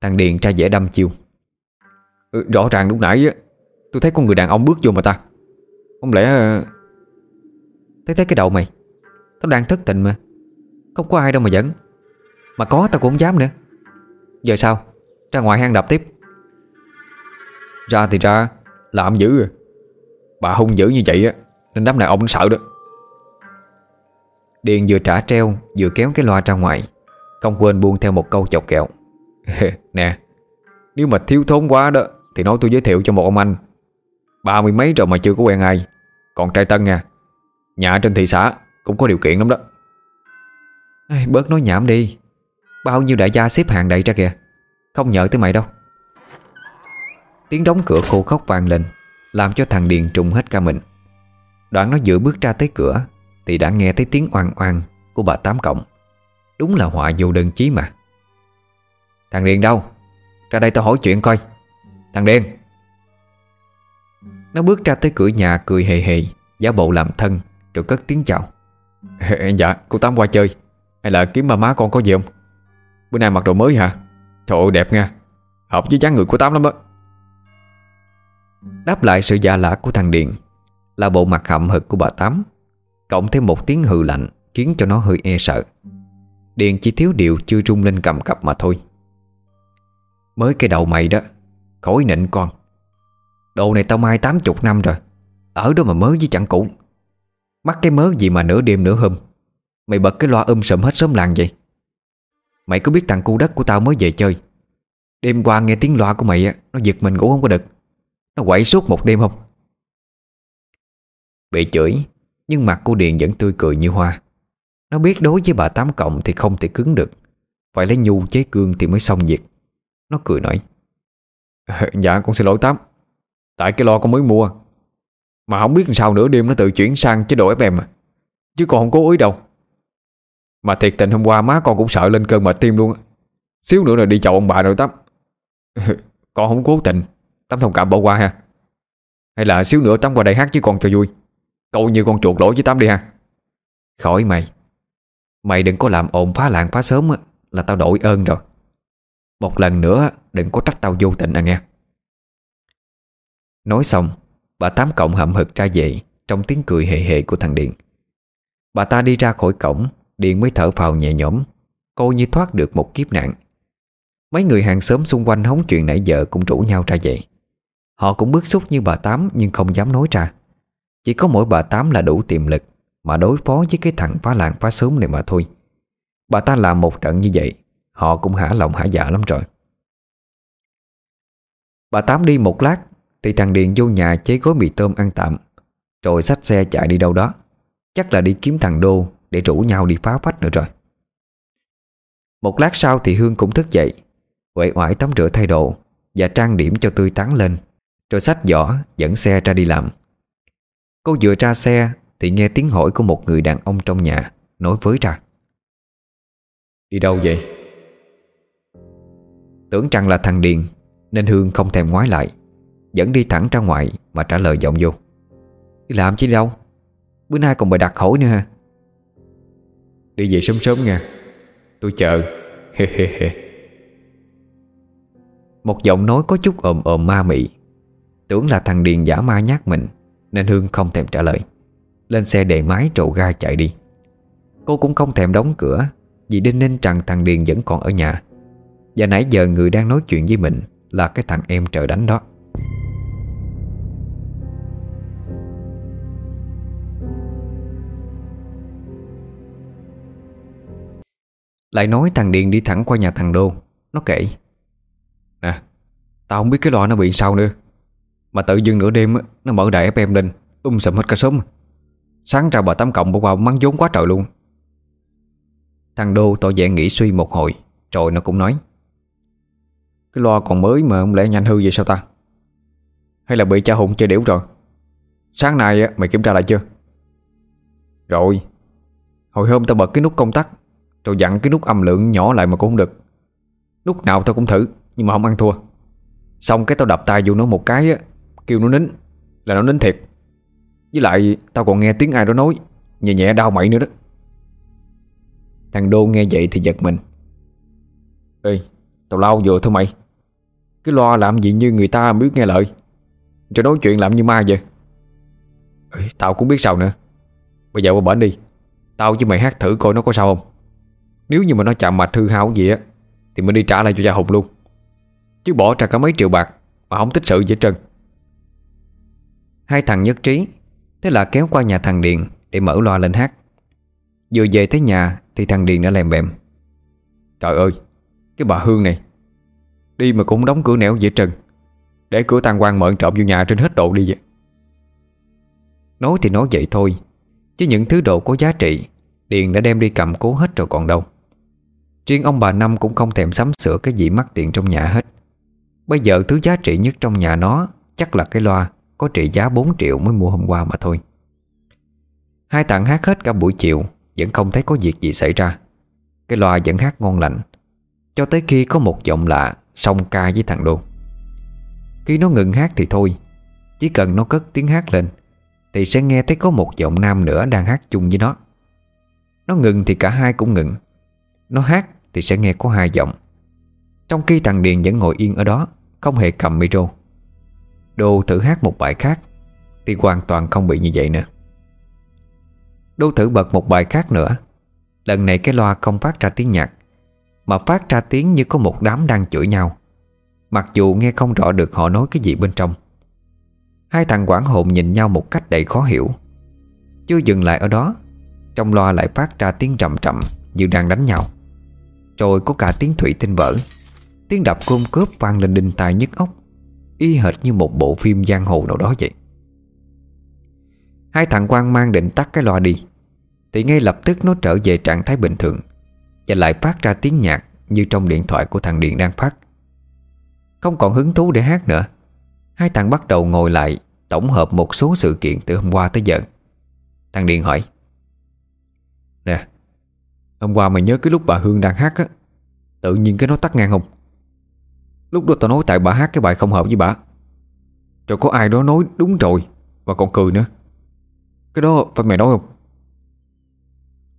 S1: Thằng Điền tra vẻ đâm chiêu. Ừ, Rõ ràng lúc nãy á Tôi thấy con người đàn ông bước vô mà ta. Không lẽ ờ, Thấy thấy cái đầu mày. Tao đang thất tình mà. Không có ai đâu mà dẫn mà có tao cũng không dám nữa. Giờ sao? Ra ngoài hang đập tiếp. Ra thì ra. Làm dữ à. Bà hung dữ như vậy á, Nên đám đàn ông nó sợ đó. Điền vừa trả treo, Vừa kéo cái loa ra ngoài. Không quên buông theo một câu chọc kẹo. Nè, Nếu mà thiếu thốn quá đó, Thì nói tôi giới thiệu cho một ông anh. Ba mươi mấy rồi mà chưa có quen ai. Còn trai tân nha Nhà trên thị xã cũng có điều kiện lắm đó. Bớt nói nhảm đi. Bao nhiêu đại gia xếp hàng đầy ra kìa. Không nhờ tới mày đâu. Tiếng đóng cửa khô khóc vang lên, Làm cho thằng Điền trùng hết cả mình. Đoạn nó vừa bước ra tới cửa, Thì đã nghe thấy tiếng oan oan Của bà Tám Cộng. Đúng là họa vô đơn chí mà. Thằng Điền đâu? Ra đây tao hỏi chuyện coi. Thằng Điền. Nó bước ra tới cửa nhà cười hề hề, Giả bộ làm thân rồi cất tiếng chào. Dạ cô Tám qua chơi. Hay là kiếm bà má con có gì không? Bữa nay mặc đồ mới hả? Trời ơi, đẹp nha. Hợp với dáng người của Tám lắm á. Đáp lại sự già lạ của thằng Điện Là bộ mặt hậm hực của bà Tám, Cộng thêm một tiếng hừ lạnh Khiến cho nó hơi e sợ. Điện chỉ thiếu điều chưa rung lên cầm cập mà thôi. Mới cái đầu mày đó, Khỏi nịnh con. Đồ này tao mai tám chục năm rồi, Ở đó mà mới với chẳng cũ. Mắc cái mớ gì mà nửa đêm nửa hôm? Mày bật cái loa um sầm hết xóm làng vậy? Mày có biết thằng cu đất của tao mới về chơi? Đêm qua nghe tiếng loa của mày á, Nó giật mình ngủ không có được. Nó quậy suốt một đêm không? Bị chửi, Nhưng mặt cô Điền vẫn tươi cười như hoa. Nó biết đối với bà Tám Cộng thì không thể cứng được. Phải lấy nhu chế cương thì mới xong việc. Nó cười nói Dạ con xin lỗi Tám. Tại cái lo con mới mua mà không biết làm sao nửa đêm nó tự chuyển sang chế độ FM à. Chứ còn không cố ý đâu. Mà thiệt tình hôm qua má con cũng sợ lên cơn mệt tim luôn Xíu nữa là đi chậu ông bà rồi Tám Con không cố tình. Tám thông cảm bỏ qua ha. Hay là xíu nữa Tám qua đây hát chứ con cho vui. Cậu như con chuột lỗi với Tám đi ha. Khỏi mày. Mày đừng có làm ồn phá làng phá sớm Là tao đổi ơn rồi. Một lần nữa đừng có trách tao vô tình à nghe. Nói xong Bà Tám Cộng hậm hực ra về, Trong tiếng cười hề hề của thằng Điện Bà ta đi ra khỏi cổng Điện mới thở phào nhẹ nhõm. Cô như thoát được một kiếp nạn. Mấy người hàng xóm xung quanh hóng chuyện nãy giờ Cũng rủ nhau ra vậy Họ cũng bức xúc như bà Tám Nhưng không dám nói ra. Chỉ có mỗi bà Tám là đủ tiềm lực Mà đối phó với cái thằng phá làng phá xóm này mà thôi. Bà ta làm một trận như vậy, Họ cũng hả lòng hả dạ lắm rồi. Bà Tám đi một lát thì thằng Điền vô nhà chế gói mì tôm ăn tạm Rồi xách xe chạy đi đâu đó. Chắc là đi kiếm thằng Đô Để rủ nhau đi phá phách nữa rồi. Một lát sau thì Hương cũng thức dậy Quậy oải tắm rửa thay đồ Và trang điểm cho tươi tắn lên Rồi xách giỏ dẫn xe ra đi làm. Cô vừa ra xe Thì nghe tiếng hỏi của một người đàn ông trong nhà Nói với ra. Đi đâu vậy? Tưởng rằng là thằng Điền Nên Hương không thèm ngoái lại vẫn đi thẳng ra ngoài mà trả lời giọng vô. Đi làm chứ đi đâu? Bữa nay còn bài đặt hỏi nữa ha Đi về sớm sớm nha. Tôi chờ. He he he Một giọng nói có chút ồm ồm ma mị. Tưởng là thằng Điền giả ma nhát mình, Nên Hương không thèm trả lời. Lên xe đề máy trộn ga chạy đi. Cô cũng không thèm đóng cửa, Vì đinh ninh rằng thằng Điền vẫn còn ở nhà. Và nãy giờ người đang nói chuyện với mình Là cái thằng em trời đánh đó. Lại nói thằng Điền đi thẳng qua nhà thằng Đô. Nó kể. Nè, Tao không biết cái loa nó bị sao nữa. Mà tự dưng nửa đêm Nó mở đại FM lên Um sầm hết cả sớm Sáng ra bà Tám Cộng bỏ qua mắng vốn quá trời luôn. Thằng Đô tỏ vẻ nghĩ suy một hồi, Rồi nó cũng nói. Cái loa còn mới mà không lẽ nhanh hư vậy sao ta? Hay là bị cha Hùng chơi điểu rồi? Sáng nay mày kiểm tra lại chưa? Rồi, Hồi hôm tao bật cái nút công tắc rồi dặn cái nút âm lượng nhỏ lại mà cũng không được. Lúc nào tao cũng thử Nhưng mà không ăn thua. Xong cái tao đập tay vô nó một cái á Kêu nó nín Là nó nín thiệt. Với lại tao còn nghe tiếng ai đó nói Nhẹ nhẹ đau mẩy nữa đó. Thằng Đô nghe vậy thì giật mình. Ê Tao lao vừa thôi mày. Cái loa làm gì như người ta biết nghe lời. Cho nói chuyện làm như ma vậy. Ê, Tao cũng biết sao nữa. Bây giờ qua bển đi. Tao với mày hát thử coi nó có sao không. Nếu như mà nó chạm mạch hư hao gì á, Thì mình đi trả lại cho gia Hùng luôn. Chứ bỏ ra cả mấy triệu bạc Mà không tích sự gì hết trơn. Hai thằng nhất trí, Thế là kéo qua nhà thằng điền Để mở loa lên hát. Vừa về tới nhà Thì thằng Điền đã lèm bèm. Trời ơi, Cái bà Hương này, Đi mà cũng đóng cửa nẻo dễ trần. Để cửa tàn quan mở trộm vô nhà trên hết độ đi vậy. Nói thì nói vậy thôi, Chứ những thứ đồ có giá trị, Điền đã đem đi cầm cố hết rồi còn đâu. Riêng ông bà Năm cũng không thèm sắm sửa cái gì mắc tiền trong nhà hết. Bây giờ thứ giá trị nhất trong nhà nó Chắc là cái loa, Có trị giá 4 triệu mới mua hôm qua mà thôi. Hai thằng hát hết cả buổi chiều, Vẫn không thấy có việc gì xảy ra. Cái loa vẫn hát ngon lành. Cho tới khi có một giọng lạ, Song ca với thằng Đô. Khi nó ngừng hát thì thôi, Chỉ cần nó cất tiếng hát lên, Thì sẽ nghe thấy có một giọng nam nữa Đang hát chung với nó. Nó ngừng thì cả hai cũng ngừng. Nó hát thì sẽ nghe có hai giọng. Trong khi thằng Điền vẫn ngồi yên ở đó, Không hề cầm micro. Đô thử hát một bài khác, Thì hoàn toàn không bị như vậy nữa. Đô thử bật một bài khác nữa. Lần này cái loa không phát ra tiếng nhạc, Mà phát ra tiếng như có một đám đang chửi nhau. Mặc dù nghe không rõ được họ nói cái gì bên trong. Hai thằng quản hồn nhìn nhau một cách đầy khó hiểu. Chưa dừng lại ở đó, Trong loa lại phát ra tiếng trầm trầm Như đang đánh nhau. Rồi có cả tiếng thủy tinh vỡ. Tiếng đập côm cướp vang lên đinh tai nhức óc, Y hệt như một bộ phim giang hồ nào đó vậy. Hai thằng quan mang định tắt cái loa đi, Thì ngay lập tức nó trở về trạng thái bình thường Và lại phát ra tiếng nhạc Như trong điện thoại của thằng Điện đang phát. Không còn hứng thú để hát nữa, Hai thằng bắt đầu ngồi lại Tổng hợp một số sự kiện từ hôm qua tới giờ. Thằng Điện hỏi Hôm qua mày nhớ cái lúc bà Hương đang hát á. Tự nhiên cái nó tắt ngang không? Lúc đó tao nói tại bà hát cái bài không hợp với bà. Rồi có ai đó nói đúng rồi Và còn cười nữa. Cái đó phải mày nói không?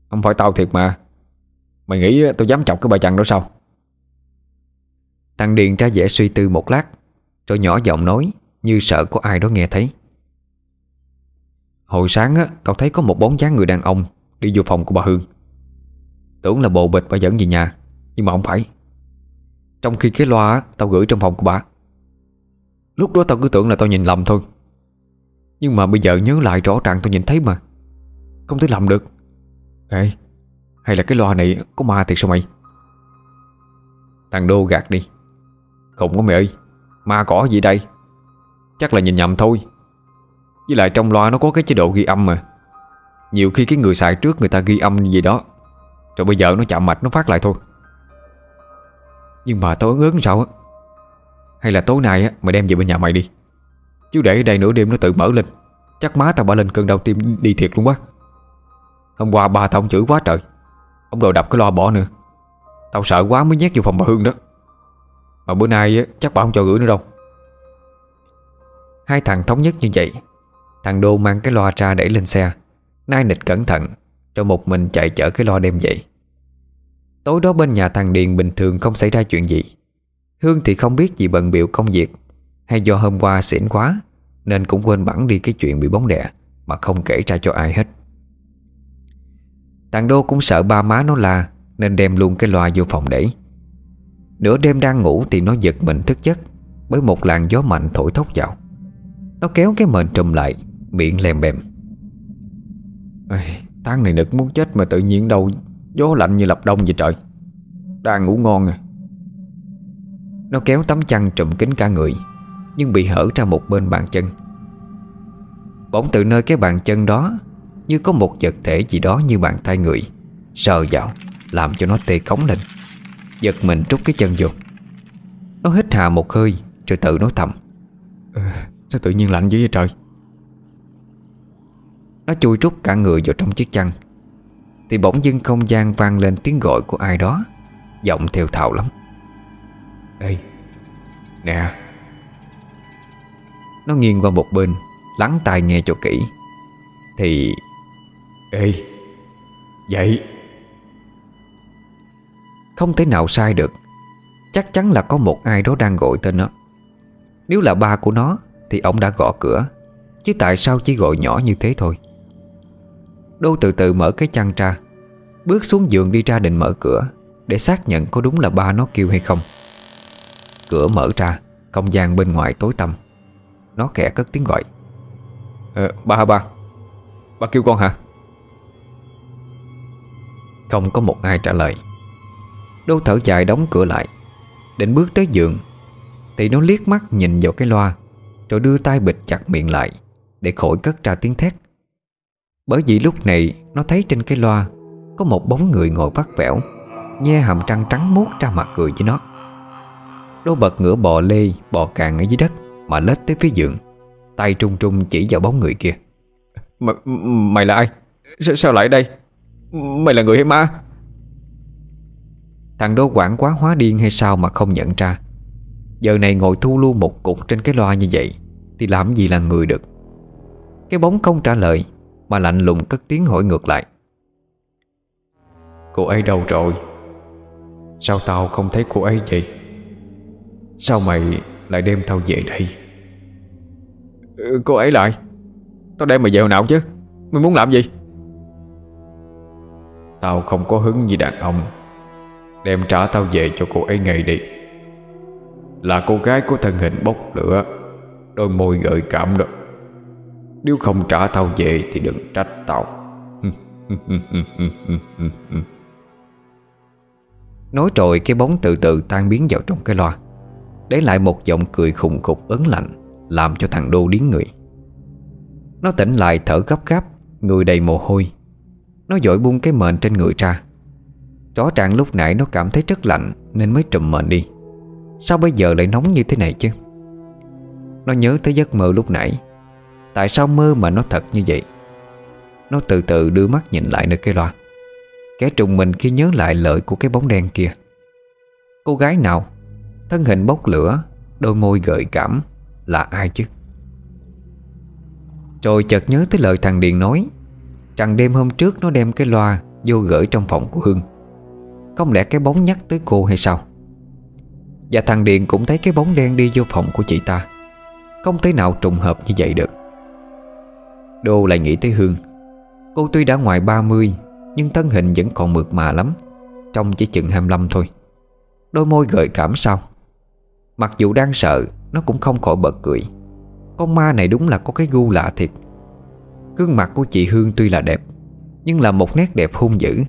S1: Không phải tao thiệt mà. Mày nghĩ tao dám chọc cái bài chặn đó sao? Thằng Điền ra vẻ suy tư một lát, Rồi nhỏ giọng nói Như sợ có ai đó nghe thấy. Hồi sáng á, Tao thấy có một bóng dáng người đàn ông Đi vô phòng của bà Hương. Tưởng là bồ bịch bà dẫn về nhà Nhưng mà không phải. Trong khi cái loa á, tao gửi trong phòng của bà. Lúc đó tao cứ tưởng là tao nhìn lầm thôi. Nhưng mà bây giờ nhớ lại rõ ràng tao nhìn thấy mà. Không thể lầm được. Ê Hay là cái loa này có ma thiệt sao mày? Thằng Đô gạt đi. Không có mày ơi Ma cỏ gì đây? Chắc là nhìn nhầm thôi. Với lại trong loa nó có cái chế độ ghi âm mà. Nhiều khi cái người xài trước người ta ghi âm gì đó. Rồi bây giờ nó chạm mạch nó phát lại thôi. Nhưng mà tao ớn ớn sao á? Hay là tối nay á mày đem về bên nhà mày đi. Chứ để ở đây nửa đêm nó tự mở lên. Chắc má tao bỏ lên cơn đau tim đi thiệt luôn quá. Hôm qua ba tao ông chửi quá trời. Ông đồ đập cái loa bỏ nữa. Tao sợ quá mới nhét vô phòng bà Hương đó. Mà bữa nay á, chắc bà không cho gửi nữa đâu. Hai thằng thống nhất như vậy. Thằng Đô mang cái loa ra đẩy lên xe. Nai nịch cẩn thận. Rồi một mình chạy chở cái lo đem vậy. Tối đó bên nhà thằng Điền bình thường không xảy ra chuyện gì. Hương thì không biết gì bận biểu công việc Hay do hôm qua xỉn quá Nên cũng quên bẵng đi cái chuyện bị bóng đè Mà không kể ra cho ai hết. Thằng Đô cũng sợ ba má nó la Nên đem luôn cái loa vô phòng để. Nửa đêm đang ngủ thì nó giật mình thức giấc Bởi một làn gió mạnh thổi thốc vào. Nó kéo cái mền trùm lại Miệng lèm bèm. Ê, Tháng này nực muốn chết mà tự nhiên đâu Gió lạnh như lập đông vậy trời. Đang ngủ ngon à. Nó kéo tấm chăn trùm kín cả người Nhưng bị hở ra một bên bàn chân. Bỗng từ nơi cái bàn chân đó Như có một vật thể gì đó như bàn tay người Sờ vào Làm cho nó tê cống lên. Giật mình trút cái chân vô. Nó hít hà một hơi Rồi tự nói thầm. Ừ, Sao tự nhiên lạnh dữ vậy trời? Nó chui trút cả người vào trong chiếc chăn. Thì bỗng dưng không gian vang lên tiếng gọi của ai đó. Giọng theo thào lắm. Ê Nè. Nó nghiêng qua một bên Lắng tai nghe cho kỹ. Thì Ê Dậy Không thể nào sai được. Chắc chắn là có một ai đó đang gọi tên nó. Nếu là ba của nó Thì ông đã gõ cửa. Chứ tại sao chỉ gọi nhỏ như thế thôi Đô từ từ mở cái chăn ra. Bước xuống giường đi ra định mở cửa Để xác nhận có đúng là ba nó kêu hay không. Cửa mở ra Không gian bên ngoài tối tăm. Nó kẻ cất tiếng gọi. Ờ, Ba hả ba? Ba kêu con hả? Không có một ai trả lời. Đô thở dài đóng cửa lại Định bước tới giường. Thì nó liếc mắt nhìn vào cái loa Rồi đưa tay bịt chặt miệng lại Để khỏi cất ra tiếng thét bởi vì lúc này nó thấy trên cái loa Có một bóng người ngồi vắt vẻo Nhe hàm trăng trắng muốt ra mặt cười với nó. Đô bật ngửa bò lê Bò càng ở dưới đất Mà lết tới phía giường Tay trung trung chỉ vào bóng người kia. M Mày là ai? S Sao lại đây? Mày là người hay ma? Thằng đô quảng quá hóa điên hay sao mà không nhận ra. Giờ này ngồi thu lưu một cục trên cái loa như vậy Thì làm gì là người được? Cái bóng không trả lời mà lạnh lùng cất tiếng hỏi ngược lại. Cô ấy đâu rồi? Sao tao không thấy cô ấy vậy? Sao mày lại đem tao về đây? Ừ, Cô ấy lại. Tao đem mày về hồi nào chứ? Mày muốn làm gì? Tao không có hứng gì đàn ông. Đem trả tao về cho cô ấy ngay đi.
S2: Là cô gái có thân hình bốc lửa Đôi môi gợi cảm đó. Nếu không trả tao về Thì đừng trách tao.
S1: Nói rồi cái bóng từ từ tan biến vào trong cái loa. Để lại một giọng cười khùng khục ớn lạnh, Làm cho thằng Đô điến người. Nó tỉnh lại thở gấp gáp, Người đầy mồ hôi. Nó dội buông cái mền trên người ra. Rõ ràng lúc nãy nó cảm thấy rất lạnh, Nên mới trùm mền đi. Sao bây giờ lại nóng như thế này chứ? Nó nhớ tới giấc mơ lúc nãy. Tại sao mơ mà nó thật như vậy? Nó từ từ đưa mắt nhìn lại nơi cái loa. Kẻ trùng mình khi nhớ lại lời của cái bóng đen kia. Cô gái nào? Thân hình bốc lửa, Đôi môi gợi cảm. Là ai chứ? Rồi chợt nhớ tới lời thằng Điền nói. Rằng đêm hôm trước nó đem cái loa Vô gửi trong phòng của Hương Không lẽ cái bóng nhắc tới cô hay sao? Và thằng Điền cũng thấy cái bóng đen đi vô phòng của chị ta. Không thể nào trùng hợp như vậy được. Đô lại nghĩ tới Hương. Cô tuy đã ngoài 30 Nhưng thân hình vẫn còn mượt mà lắm, Trông chỉ chừng 25 thôi. Đôi môi gợi cảm sao? Mặc dù đang sợ, Nó cũng không khỏi bật cười. Con ma này đúng là có cái gu lạ thiệt. Gương mặt của chị Hương tuy là đẹp, Nhưng là một nét đẹp hung dữ.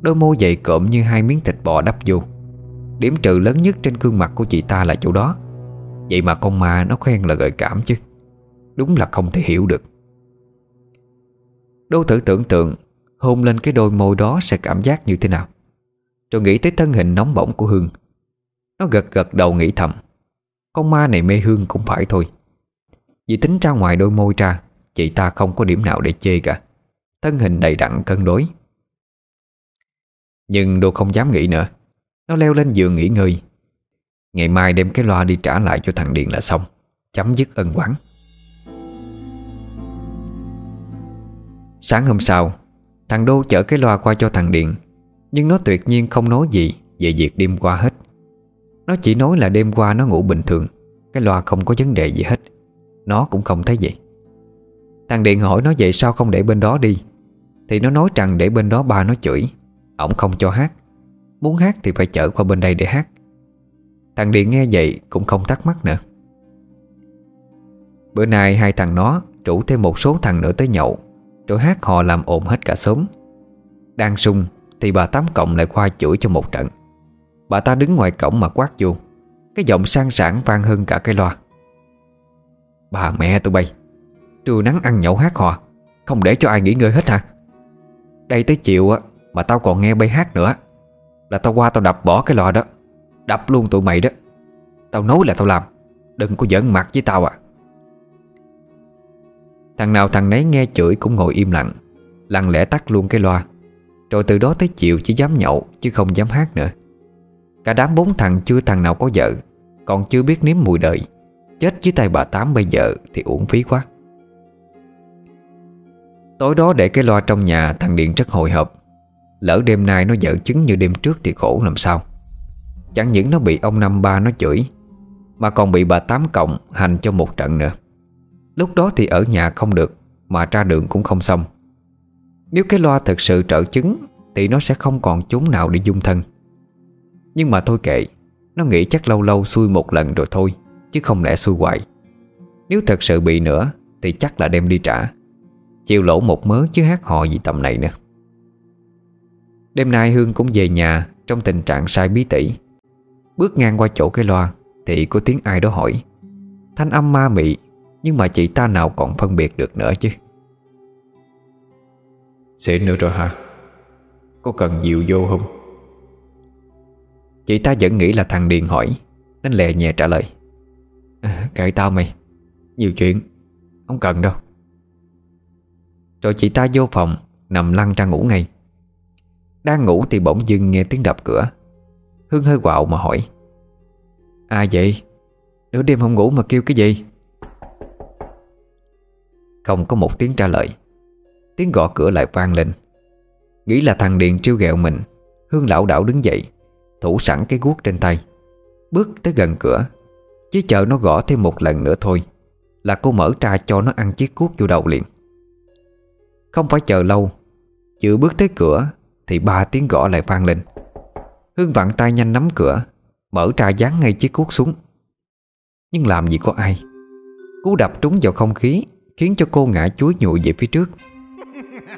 S1: Đôi môi dày cộm như hai miếng thịt bò đắp vô. Điểm trừ lớn nhất trên gương mặt của chị ta là chỗ đó. Vậy mà con ma nó khen là gợi cảm chứ. Đúng là không thể hiểu được. Đô thử tưởng tượng, Hôn lên cái đôi môi đó sẽ cảm giác như thế nào? Rồi nghĩ tới thân hình nóng bỏng của Hương. Nó gật gật đầu nghĩ thầm. Con ma này mê Hương cũng phải thôi. Vì tính ra ngoài đôi môi ra, Chị ta không có điểm nào để chê cả. Thân hình đầy đặn cân đối. Nhưng Đô không dám nghĩ nữa. Nó leo lên giường nghỉ ngơi. Ngày mai đem cái loa đi trả lại cho thằng điền là xong. Chấm dứt ân quán Sáng hôm sau, Thằng Đô chở cái loa qua cho thằng Điện. Nhưng nó tuyệt nhiên không nói gì Về việc đêm qua hết. Nó chỉ nói là đêm qua nó ngủ bình thường, Cái loa không có vấn đề gì hết. Nó cũng không thấy gì Thằng Điện hỏi nó vậy sao không để bên đó đi? Thì nó nói rằng để bên đó ba nó chửi, Ổng không cho hát. Muốn hát thì phải chở qua bên đây để hát. Thằng Điện nghe vậy cũng không thắc mắc nữa. Bữa nay hai thằng nó Rủ thêm một số thằng nữa tới nhậu rồi hát hò làm ồn hết cả xóm. Đang sung Thì bà Tám Cộng lại qua chửi cho một trận. Bà ta đứng ngoài cổng mà quát vô. Cái giọng sang sảng vang hơn cả cái loa. Bà mẹ tụi bay, Trưa nắng ăn nhậu hát hò, Không để cho ai nghỉ ngơi hết hả? Đây tới chiều á, Mà tao còn nghe bay hát nữa. Là tao qua tao đập bỏ cái lò đó. Đập luôn tụi mày đó. Tao nói là tao làm, Đừng có giỡn mặt với tao à. Thằng nào thằng nấy nghe chửi cũng ngồi im lặng Lặng lẽ tắt luôn cái loa. Rồi từ đó tới chiều chỉ dám nhậu, Chứ không dám hát nữa. Cả đám bốn thằng chưa thằng nào có vợ, Còn chưa biết nếm mùi đời. Chết dưới tay bà Tám bây giờ Thì uổng phí quá. Tối đó để cái loa trong nhà, Thằng Điện rất hồi hộp. Lỡ đêm nay nó dở chứng như đêm trước Thì khổ làm sao. Chẳng những nó bị ông năm ba nó chửi, Mà còn bị bà Tám Cộng hành cho một trận nữa. Lúc đó thì ở nhà không được, Mà ra đường cũng không xong. Nếu cái loa thật sự trợ chứng, Thì nó sẽ không còn chốn nào để dung thân. Nhưng mà thôi kệ, Nó nghĩ chắc lâu lâu xui một lần rồi thôi, Chứ không lẽ xui hoài. Nếu thật sự bị nữa, Thì chắc là đem đi trả. Chịu lỗ một mớ chứ hát hò gì tầm này nữa. Đêm nay Hương cũng về nhà Trong tình trạng sai bí tỉ. Bước ngang qua chỗ cái loa, Thì có tiếng ai đó hỏi. Thanh âm ma mị nhưng mà chị ta nào còn phân biệt được nữa chứ?
S2: Xịn nữa rồi hả? Có cần dịu vô không?
S1: Chị ta vẫn nghĩ là thằng Điền hỏi Nên lè nhẹ trả lời. À, Kệ tao mày Nhiều chuyện Không cần đâu. Rồi chị ta vô phòng Nằm lăn ra ngủ ngay. Đang ngủ thì bỗng dưng nghe tiếng đập cửa. Hương hơi quạo mà hỏi. À vậy? Nửa đêm không ngủ mà kêu cái gì không có một tiếng trả lời. Tiếng gõ cửa lại vang lên. Nghĩ là thằng điền trêu ghẹo mình, Hương lão đảo đứng dậy, Thủ sẵn cái guốc trên tay. Bước tới gần cửa Chỉ chờ nó gõ thêm một lần nữa thôi, Là cô mở ra cho nó ăn chiếc cuốc vô đầu liền. Không phải chờ lâu Chưa bước tới cửa Thì ba tiếng gõ lại vang lên. Hương vặn tay nhanh nắm cửa, Mở ra dán ngay chiếc cuốc xuống. Nhưng làm gì có ai? Cú đập trúng vào không khí Khiến cho cô ngã chuối nhụi về phía trước.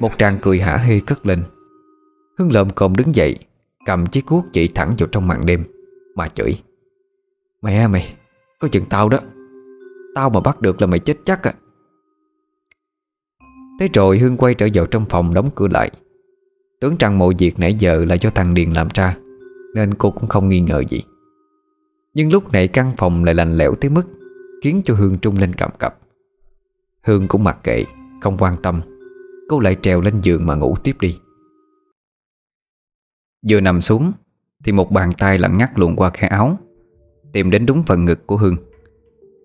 S1: Một tràng cười hả hê cất lên. Hương lợm cồm đứng dậy, Cầm chiếc cuốc chỉ thẳng vào trong màn đêm, Mà chửi. Mẹ mày, Có chừng tao đó. Tao mà bắt được là mày chết chắc à. Thế rồi Hương quay trở vào trong phòng đóng cửa lại. Tưởng rằng mọi việc nãy giờ là do thằng Điền làm ra, Nên cô cũng không nghi ngờ gì. Nhưng lúc này căn phòng lại lạnh lẽo tới mức Khiến cho Hương trung lên cầm cập Hương cũng mặc kệ, Không quan tâm. Cô lại trèo lên giường mà ngủ tiếp đi. Vừa nằm xuống, Thì một bàn tay lạnh ngắt luồn qua khe áo, Tìm đến đúng phần ngực của Hương.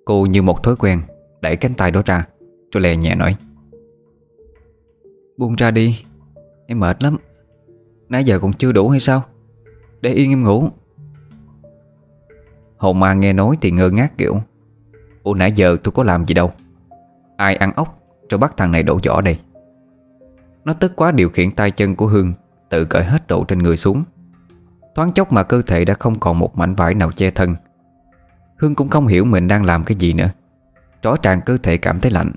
S1: Cô như một thói quen, Đẩy cánh tay đó ra, Rồi lè nhẹ nói. Buông ra đi, Em mệt lắm. Nãy giờ còn chưa đủ hay sao? Để yên em ngủ. Hồn ma nghe nói thì ngơ ngác kiểu, Ủa nãy giờ tôi có làm gì đâu? Ai ăn ốc Rồi bắt thằng này đổ vỏ đây. Nó tức quá điều khiển tay chân của Hương, Tự cởi hết đồ trên người xuống. Thoáng chốc mà cơ thể đã không còn một mảnh vải nào che thân. Hương cũng không hiểu mình đang làm cái gì nữa. Rõ ràng cơ thể cảm thấy lạnh,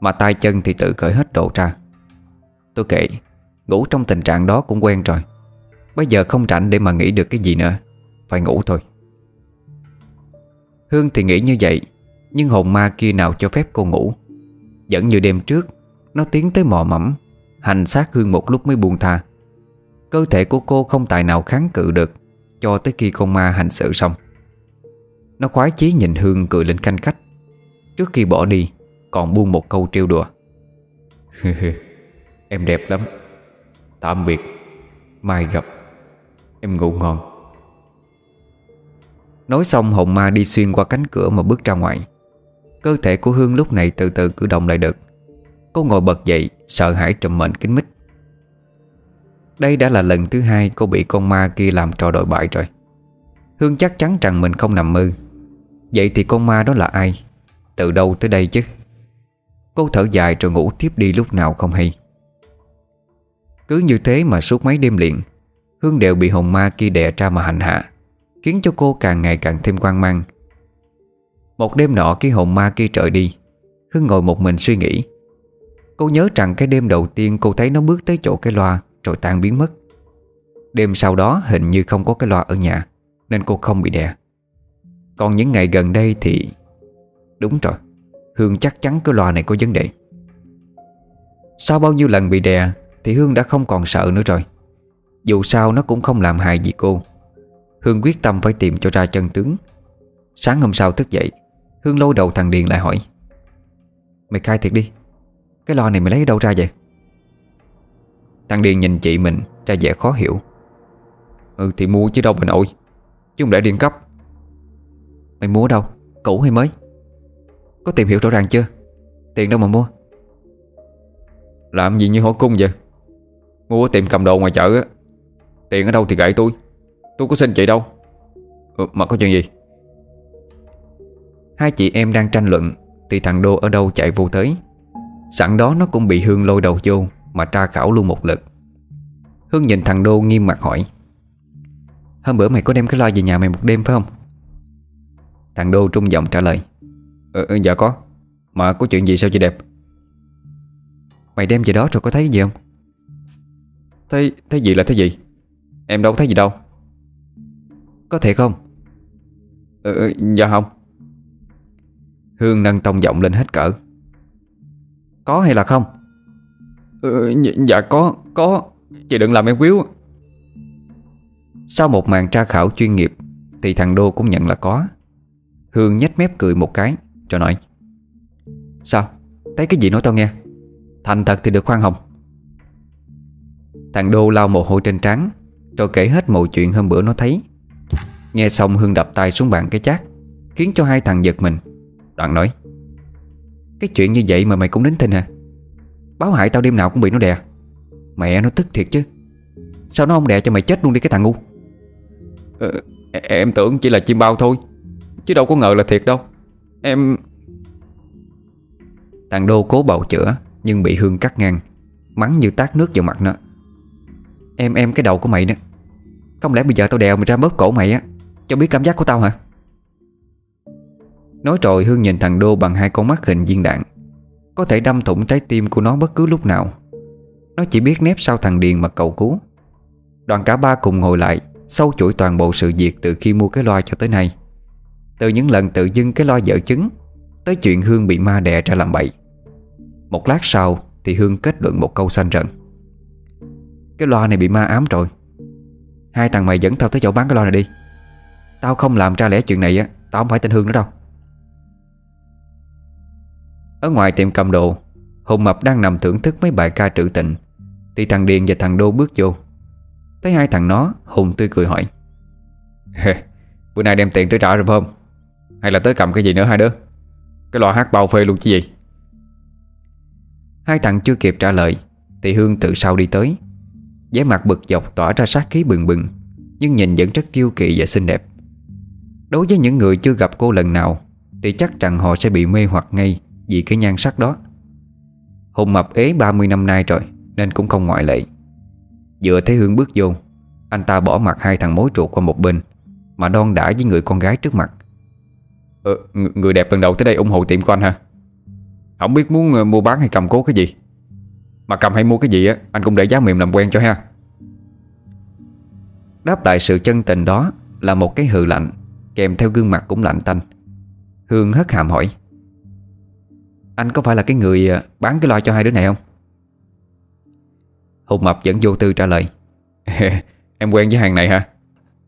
S1: Mà tay chân thì tự cởi hết đồ ra. Tôi kệ Ngủ trong tình trạng đó cũng quen rồi. Bây giờ không rảnh để mà nghĩ được cái gì nữa, Phải ngủ thôi. Hương thì nghĩ như vậy, Nhưng hồn ma kia nào cho phép cô ngủ? Vẫn như đêm trước, Nó tiến tới mò mẫm, Hành sát Hương một lúc mới buông tha. Cơ thể của cô không tài nào kháng cự được, Cho tới khi con ma hành sự xong. Nó khoái chí nhìn Hương cười lên canh khách. Trước khi bỏ đi, Còn buông một câu trêu đùa. Em đẹp lắm. Tạm biệt. Mai gặp. Em ngủ ngon. Nói xong, hồn ma đi xuyên qua cánh cửa mà bước ra ngoài. Cơ thể của Hương lúc này từ từ cử động lại được. Cô ngồi bật dậy, Sợ hãi trùm mệnh kính mít. Đây đã là lần thứ hai Cô bị con ma kia làm trò đội bại rồi. Hương chắc chắn rằng mình không nằm mơ. Vậy thì con ma đó là ai? Từ đâu tới đây chứ? Cô thở dài rồi ngủ tiếp đi lúc nào không hay. Cứ như thế mà suốt mấy đêm liền, Hương đều bị hồn ma kia đè ra mà hành hạ, Khiến cho cô càng ngày càng thêm quan mang. Một đêm nọ khi hồn ma kia trời đi Hương ngồi một mình suy nghĩ. Cô nhớ rằng cái đêm đầu tiên cô thấy nó bước tới chỗ cái loa, Rồi tan biến mất. Đêm sau đó hình như không có cái loa ở nhà, Nên cô không bị đè. Còn những ngày gần đây thì, Đúng rồi, Hương chắc chắn cái loa này có vấn đề. Sau bao nhiêu lần bị đè, thì Hương đã không còn sợ nữa rồi. Dù sao nó cũng không làm hại gì cô. Hương quyết tâm phải tìm cho ra chân tướng. Sáng hôm sau thức dậy Hương lôi đầu thằng Điền lại hỏi. Mày khai thiệt đi Cái lo này mày lấy đâu ra vậy? Thằng Điền nhìn chị mình ra vẻ khó hiểu. Ừ thì mua chứ đâu bà nội Chứ không để Điền cấp. Mày mua đâu Cũ hay mới? Có tìm hiểu rõ ràng chưa? Tiền đâu mà mua?
S2: Làm gì như hỏi cung vậy? Mua tìm tiệm cầm đồ ngoài chợ á. Tiền ở đâu thì gậy tôi Tôi có xin chị đâu. Ừ, Mà có chuyện gì?
S1: Hai chị em đang tranh luận Thì thằng Đô ở đâu chạy vô tới. Sẵn đó nó cũng bị Hương lôi đầu vô Mà tra khảo luôn một lượt. Hương nhìn thằng Đô nghiêm mặt hỏi Hôm bữa mày có đem cái loa về nhà mày một đêm phải không? Thằng Đô trung giọng trả lời
S2: Ờ ừ, Dạ có Mà có chuyện gì sao chị đẹp?
S1: Mày đem về đó rồi có thấy gì không?
S2: Thấy thấy gì là thấy gì Em đâu thấy gì đâu.
S1: Có thể không?
S2: Ừ, ừ, Dạ không.
S1: Hương nâng tông giọng lên hết cỡ. Có hay là không?
S2: Ừ, Dạ có Có. Chị đừng làm em quýu.
S1: Sau một màn tra khảo chuyên nghiệp Thì thằng Đô cũng nhận là có. Hương nhếch mép cười một cái Rồi nói Sao? Thấy cái gì nói tao nghe? Thành thật thì được khoan hồng. Thằng Đô lau mồ hôi trên trán Rồi kể hết mọi chuyện hôm bữa nó thấy. Nghe xong Hương đập tay xuống bàn cái chát Khiến cho hai thằng giật mình Đoạn nói Cái chuyện như vậy mà mày cũng đến tin hả? Báo hại tao đêm nào cũng bị nó đè. Mẹ nó tức thiệt chứ. Sao nó không đè cho mày chết luôn đi cái thằng ngu?
S2: Ờ, Em tưởng chỉ là chim bao thôi Chứ đâu có ngờ là thiệt đâu. Em
S1: Thằng Đô cố bầu chữa Nhưng bị Hương cắt ngang Mắng như tát nước vào mặt nó. Em em cái đầu của mày nữa Không lẽ bây giờ tao đèo mày ra bóp cổ mày á? Cho biết cảm giác của tao hả Nói rồi Hương nhìn thằng Đô bằng hai con mắt hình viên đạn. Có thể đâm thủng trái tim của nó bất cứ lúc nào. Nó chỉ biết nép sau thằng Điền mà cầu cứu. Đoàn cả ba cùng ngồi lại, Sâu chuỗi toàn bộ sự việc từ khi mua cái loa cho tới nay. Từ những lần tự dưng cái loa dở chứng, Tới chuyện Hương bị ma đè ra làm bậy. Một lát sau Thì Hương kết luận một câu xanh rần. Cái loa này bị ma ám rồi. Hai thằng mày dẫn tao tới chỗ bán cái loa này đi. Tao không làm ra lẽ chuyện này á, Tao không phải tên Hương nữa đâu. Ở ngoài tiệm cầm đồ, Hùng Mập đang nằm thưởng thức mấy bài ca trữ tình. Thì thằng Điền và thằng Đô bước vô. Thấy hai thằng nó, Hùng tươi cười hỏi. Bữa nay đem tiền tới trả rồi phải không? Hay là tới cầm cái gì nữa hai đứa? Cái lò hát bao phê luôn chứ gì? Hai thằng chưa kịp trả lời, Thì Hương tự sau đi tới. Vẻ mặt bực dọc tỏa ra sát khí bừng bừng, Nhưng nhìn vẫn rất kiêu kỳ và xinh đẹp. Đối với những người chưa gặp cô lần nào, Thì chắc rằng họ sẽ bị mê hoặc ngay. Vì cái nhan sắc đó. Hùng mập ế 30 năm nay rồi Nên cũng không ngoại lệ. Vừa thấy Hương bước vô Anh ta bỏ mặt hai thằng mối ruột qua một bên Mà đon đả với người con gái trước mặt. Ờ, Người đẹp lần đầu tới đây ủng hộ tiệm của anh hả? Không biết muốn ờ, mua bán hay cầm cố cái gì? Mà cầm hay mua cái gì á Anh cũng để giá mềm làm quen cho ha. Đáp lại sự chân tình đó Là một cái hừ lạnh Kèm theo gương mặt cũng lạnh tanh. Hương hất hàm hỏi anh có phải là cái người à, bán cái loa cho hai đứa này không? Hùng Mập vẫn vô tư trả lời Em quen với hàng này hả?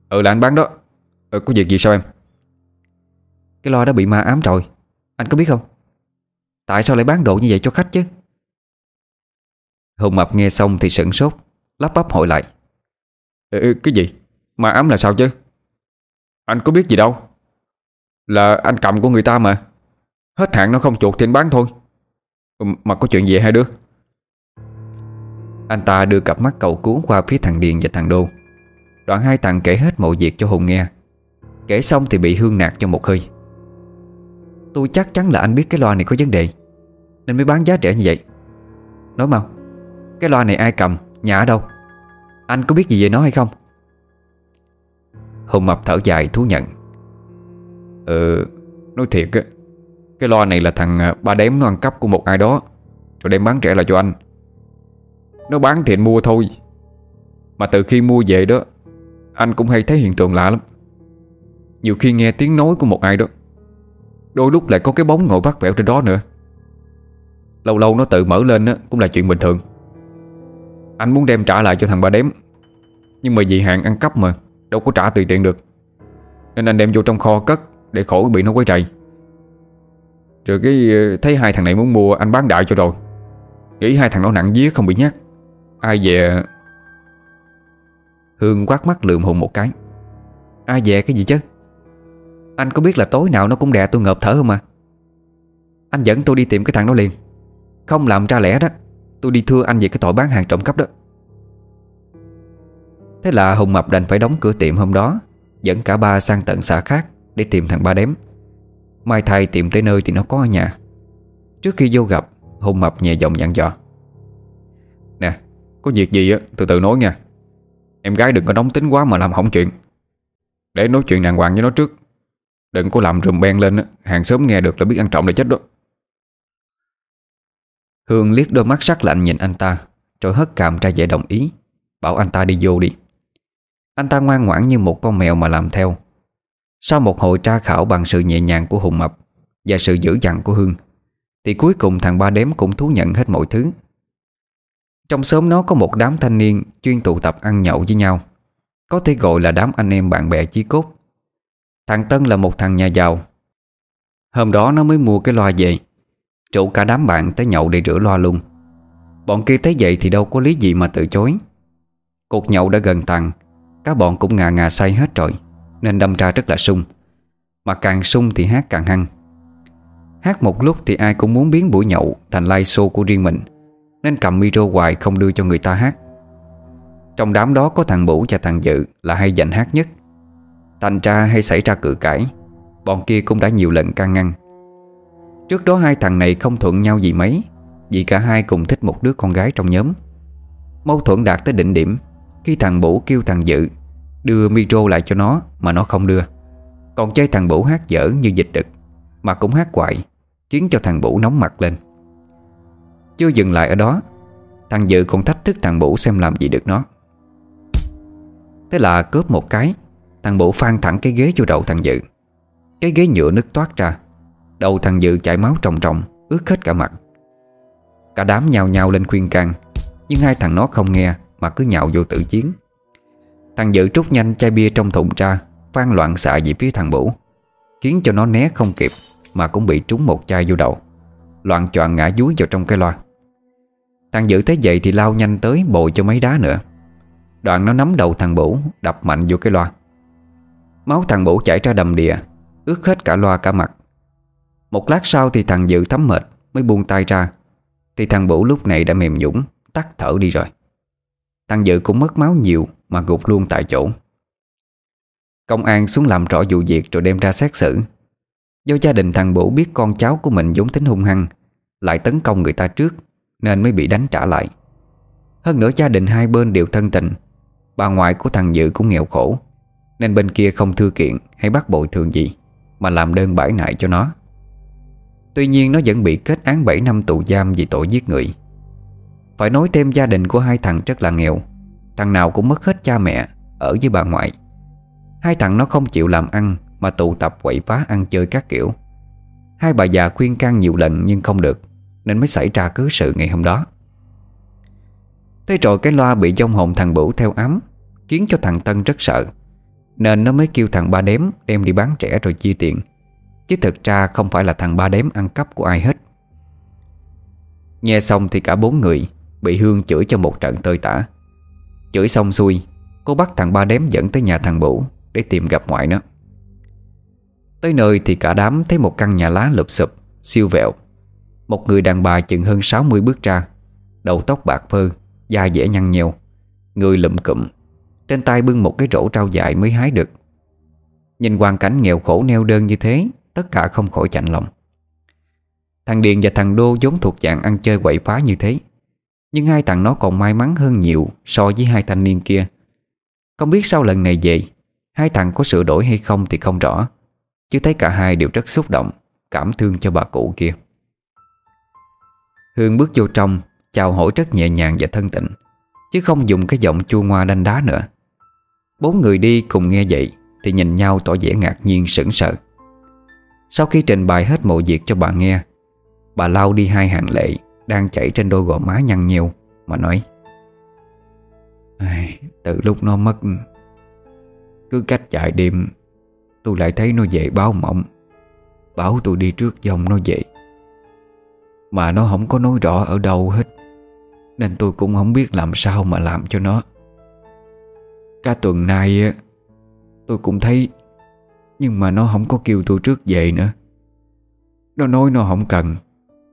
S1: Ừ là anh bán đó ừ, Có việc gì sao em? Cái loa đó bị ma ám rồi Anh có biết không? Tại sao lại bán đồ như vậy cho khách chứ? Hùng Mập nghe xong thì sửng sốt Lắp bắp hỏi lại ừ, ừ, Cái gì? Ma ám là sao chứ? Anh có biết gì đâu Là anh cầm của người ta mà Hết hạn nó không chuột thì anh bán thôi. Ừ, mà có chuyện gì hai đứa? Anh ta đưa cặp mắt cầu cứu qua phía thằng Điền và thằng Đô. Đoạn hai thằng kể hết mọi việc cho Hùng nghe. Kể xong thì bị hương nạt cho một hơi. Tôi chắc chắn là anh biết cái loa này có vấn đề Nên mới bán giá rẻ như vậy. Nói mau Cái loa này ai cầm, nhà ở đâu? Anh có biết gì về nó hay không? Hùng Mập thở dài thú nhận. Ừ Nói thiệt á cái loa này là thằng à, ba đếm nó ăn cắp của một ai đó. Rồi đem bán rẻ lại cho anh. Nó bán thì anh mua thôi. Mà từ khi mua về đó Anh cũng hay thấy hiện tượng lạ lắm. Nhiều khi nghe tiếng nói của một ai đó Đôi lúc lại có cái bóng ngồi vắt vẻo trên đó nữa. Lâu lâu nó tự mở lên á, cũng là chuyện bình thường. Anh muốn đem trả lại cho thằng ba đếm Nhưng mà vì hạn ăn cắp mà Đâu có trả tùy tiện được. Nên anh đem vô trong kho cất Để khỏi bị nó quấy rầy. Rồi cái ờ, thấy hai thằng này muốn mua, Anh bán đại cho rồi. Nghĩ hai thằng nó nặng vía không bị nhát. Ai về ờ, Hương quát mắt lượm hùng một cái. Ai về cái gì chứ? Anh có biết là tối nào nó cũng đè tôi ngợp thở không à? Anh dẫn tôi đi tìm cái thằng đó liền. Không làm ra lẽ đó, Tôi đi thưa anh về cái tội bán hàng trộm cắp đó. Thế là Hùng Mập đành phải đóng cửa tiệm hôm đó, Dẫn cả ba sang tận xã khác Để tìm thằng ba đếm. Mai thay tìm tới nơi thì nó có ở nhà. Trước khi vô gặp Hùng Mập nhẹ giọng dặn dò. Nè, Có việc gì á, từ từ nói nha. Em gái đừng có nóng tính quá mà làm hỏng chuyện. Để nói chuyện đàng hoàng với nó trước. Đừng có làm rùm beng lên á, Hàng sớm nghe được là biết ăn trộm là chết đó. Hương liếc đôi mắt sắc lạnh nhìn anh ta Rồi hất cằm ra vẻ đồng ý. Bảo anh ta đi vô đi. Anh ta ngoan ngoãn như một con mèo mà làm theo. Sau một hồi tra khảo bằng sự nhẹ nhàng của Hùng Mập Và sự dữ dằn của Hương Thì cuối cùng thằng ba đếm cũng thú nhận hết mọi thứ. Trong xóm nó có một đám thanh niên Chuyên tụ tập ăn nhậu với nhau, Có thể gọi là đám anh em bạn bè chí cốt. Thằng Tân là một thằng nhà giàu. Hôm đó nó mới mua cái loa về Trụ cả đám bạn tới nhậu để rửa loa luôn. Bọn kia thấy vậy thì đâu có lý gì mà từ chối. Cuộc nhậu đã gần tàn Các bọn cũng ngà ngà say hết rồi. Nên đâm ra rất là sung. Mà càng sung thì hát càng hăng. Hát một lúc thì ai cũng muốn biến buổi nhậu Thành live show của riêng mình, Nên cầm micro hoài không đưa cho người ta hát. Trong đám đó có thằng Bủ và thằng Dự Là hay giành hát nhất. Thành ra hay xảy ra cự cãi, Bọn kia cũng đã nhiều lần can ngăn. Trước đó hai thằng này không thuận nhau gì mấy, Vì cả hai cùng thích một đứa con gái trong nhóm. Mâu thuẫn đạt tới đỉnh điểm, Khi thằng Bủ kêu thằng Dự Đưa micro lại cho nó, Mà nó không đưa. Còn chơi thằng Bủ hát dở như dịch đực, Mà cũng hát quại Khiến cho thằng Bủ nóng mặt lên. Chưa dừng lại ở đó, Thằng Dự còn thách thức thằng Bủ xem làm gì được nó. Thế là cướp một cái, Thằng Bủ phan thẳng cái ghế vô đầu thằng Dự. Cái ghế nhựa nứt toát ra, Đầu thằng Dự chảy máu trồng trồng Ướt hết cả mặt. Cả đám nhào nhào lên khuyên can, Nhưng hai thằng nó không nghe, Mà cứ nhào vô tự chiến. Thằng Dự trút nhanh chai bia trong thùng ra, Phan loạn xạ về phía thằng Bủ Khiến cho nó né không kịp Mà cũng bị trúng một chai vô đầu. Loạn choạng ngã dúi vào trong cái loa. Thằng Dự thấy vậy thì lao nhanh tới Bồi cho mấy đá nữa. Đoạn nó nắm đầu thằng Bủ Đập mạnh vô cái loa. Máu thằng Bủ chảy ra đầm đìa, Ướt hết cả loa cả mặt. Một lát sau thì thằng Dự thấm mệt Mới buông tay ra, Thì thằng Bủ lúc này đã mềm nhũng Tắt thở đi rồi. Thằng Dự cũng mất máu nhiều mà gục luôn tại chỗ. Công an xuống làm rõ vụ việc Rồi đem ra xét xử. Do gia đình thằng Bửu biết con cháu của mình vốn tính hung hăng, Lại tấn công người ta trước, Nên mới bị đánh trả lại. Hơn nữa gia đình hai bên đều thân tình, Bà ngoại của thằng Dự cũng nghèo khổ, Nên bên kia không thư kiện Hay bắt bồi thường gì, Mà làm đơn bãi nại cho nó. Tuy nhiên nó vẫn bị kết án 7 năm tù giam Vì tội giết người. Phải nói thêm gia đình của hai thằng rất là nghèo Thằng nào cũng mất hết cha mẹ, Ở với bà ngoại. Hai thằng nó không chịu làm ăn Mà tụ tập quậy phá ăn chơi các kiểu. Hai bà già khuyên can nhiều lần nhưng không được, Nên mới xảy ra cứ sự ngày hôm đó. Thế rồi cái loa bị dông hồn thằng Bửu theo ám, Khiến cho thằng Tân rất sợ, Nên nó mới kêu thằng ba đếm Đem đi bán trẻ rồi chia tiền. Chứ thực ra không phải là thằng ba đếm ăn cắp của ai hết. Nghe xong thì cả bốn người Bị Hương chửi cho một trận tơi tả. Chửi xong xuôi, Cô bắt thằng ba đếm dẫn tới nhà thằng Bủ Để tìm gặp ngoại nó. Tới nơi thì cả đám thấy một căn nhà lá lụp sụp, Siêu vẹo. Một người đàn bà chừng hơn 60 bước ra, Đầu tóc bạc phơ, Da dẻ nhăn nheo, Người lụm cụm, Trên tay bưng một cái rổ trao dại mới hái được. Nhìn hoàn cảnh nghèo khổ neo đơn như thế, Tất cả không khỏi chạnh lòng. Thằng Điền và thằng Đô vốn thuộc dạng ăn chơi quậy phá như thế. Nhưng hai thằng nó còn may mắn hơn nhiều So với hai thanh niên kia. Không biết sau lần này về, Hai thằng có sửa đổi hay không thì không rõ. Chứ thấy cả hai đều rất xúc động, Cảm thương cho bà cụ kia. Hương bước vô trong, Chào hỏi rất nhẹ nhàng và thân tịnh, Chứ không dùng cái giọng chua ngoa đanh đá nữa. Bốn người đi cùng nghe vậy Thì nhìn nhau tỏ vẻ ngạc nhiên sững sờ. Sau khi trình bày hết mọi việc cho bà nghe, Bà lau đi hai hàng lệ đang chảy trên đôi gò má nhăn nhiều, Mà nói Từ lúc nó mất, Cứ cách chạy đêm, Tôi lại thấy nó về báo mộng, Bảo tôi đi trước dòng nó về. Mà nó không có nói rõ ở đâu hết, Nên tôi cũng không biết làm sao mà làm cho nó. Cả tuần nay Tôi cũng thấy, Nhưng mà nó không có kêu tôi trước về nữa. Nó nói nó không cần,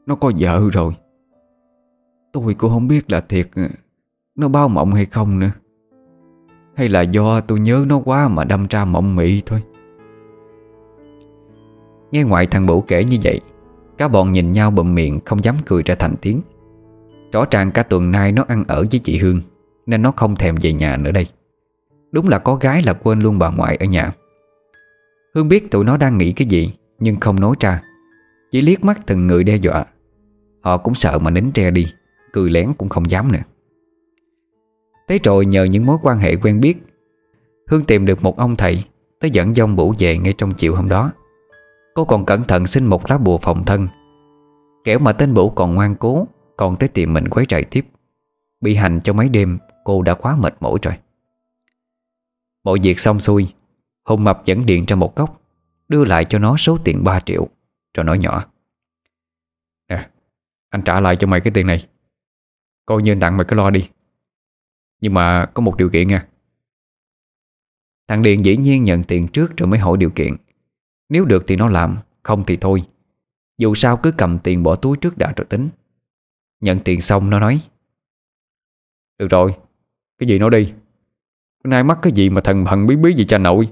S1: Nó có vợ rồi. Tôi cũng không biết là thiệt, Nó bao mộng hay không nữa. Hay là do tôi nhớ nó quá mà đâm ra mộng mị thôi. Nghe ngoại thằng Bửu kể như vậy, Cả bọn nhìn nhau bụm miệng Không dám cười ra thành tiếng. Rõ ràng cả tuần nay nó ăn ở với chị Hương, Nên nó không thèm về nhà nữa đây. Đúng là có gái là quên luôn bà ngoại ở nhà. Hương biết tụi nó đang nghĩ cái gì, Nhưng không nói ra. Chỉ liếc mắt từng người đe dọa. Họ cũng sợ mà nín tre đi. Cười lén cũng không dám nữa. Thế rồi nhờ những mối quan hệ quen biết, Hương tìm được một ông thầy Tới dẫn dông bủ về ngay trong chiều hôm đó. Cô còn cẩn thận xin một lá bùa phòng thân. Kẻo mà tên bủ còn ngoan cố, Còn tới tìm mình quấy rầy tiếp. Bị hành cho mấy đêm, Cô đã quá mệt mỏi rồi. Mọi việc xong xuôi, Hùng Mập dẫn điện ra một góc, Đưa lại cho nó số tiền 3 triệu Rồi nói nhỏ. Nè, Anh trả lại cho mày cái tiền này. Coi như tặng mày cái lo đi. Nhưng mà có một điều kiện nha. Thằng điền dĩ nhiên nhận tiền trước rồi mới hỏi điều kiện. Nếu được thì nó làm, Không thì thôi. Dù sao cứ cầm tiền bỏ túi trước đã rồi tính. Nhận tiền xong nó nói, Được rồi, Cái gì nó đi. Bữa nay mắc cái gì mà thần thần bí bí gì cha nội?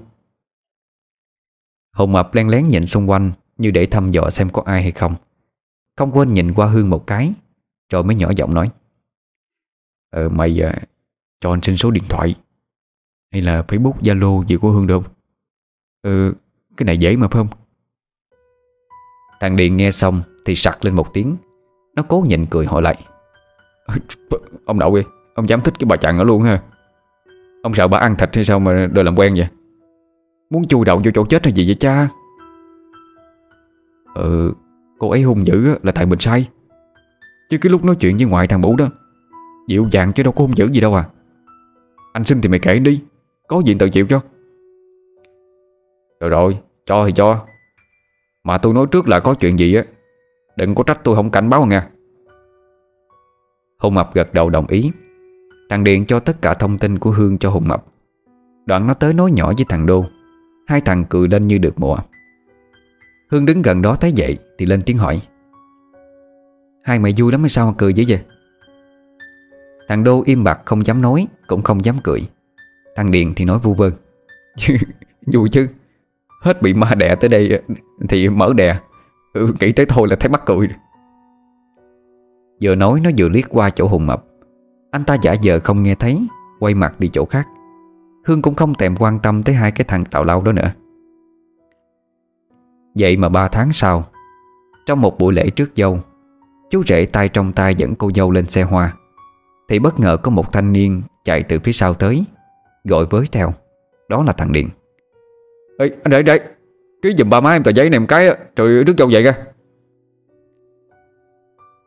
S1: Hùng mập len lén nhìn xung quanh Như để thăm dò xem có ai hay không. Không quên nhìn qua Hương một cái, Rồi mới nhỏ giọng nói Ờ mày à, cho anh xin số điện thoại. Hay là Facebook, Zalo gì của Hương được không? Ừ cái này dễ mà phải không? Thằng Điền nghe xong Thì sặc lên một tiếng. Nó cố nhịn cười hỏi lại.
S2: Ông đậu đi Ông dám thích cái bà chặn ở luôn ha. Ông sợ bà ăn thịt hay sao mà đòi làm quen vậy? Muốn chui đầu vô chỗ chết hay gì vậy cha? Ừ Cô ấy hung dữ là tại mình sai. Chứ cái lúc nói chuyện với ngoại thằng Bủ đó Dịu dàng chứ đâu có hung dữ gì đâu à. Anh xin thì mày kể đi, Có gì tự chịu cho. Rồi rồi, Cho thì cho. Mà tôi nói trước là có chuyện gì á, Đừng có trách tôi không cảnh báo nha
S1: Hùng Mập gật đầu đồng ý, Thằng Điền cho tất cả thông tin của Hương cho Hùng Mập. Đoạn nó tới nói nhỏ với thằng Đô, Hai thằng cười lên như được mùa. Hương đứng gần đó thấy vậy Thì lên tiếng hỏi. Hai mày vui lắm hay sao mà cười dữ vậy? Thằng Đô im bặt không dám nói Cũng không dám cười. Thằng Điền thì nói vu vơ.
S2: Vui chứ. Hết bị ma đẻ tới đây Thì mở đè. Ừ, Nghĩ tới thôi là thấy mắc cười.
S1: Vừa nói nó vừa liếc qua chỗ Hùng Mập. Anh ta giả vờ không nghe thấy Quay mặt đi chỗ khác. Hương cũng không thèm quan tâm tới hai cái thằng tạo lao đó nữa. Vậy mà ba tháng sau Trong một buổi lễ trước dâu Chú rể tay trong tay dẫn cô dâu lên xe hoa. Thì bất ngờ có một thanh niên Chạy từ phía sau tới Gọi với theo. Đó là thằng Điện
S2: Ê anh đợi đợi Ký giùm ba má em tờ giấy này một cái Rồi rước dâu vậy ra.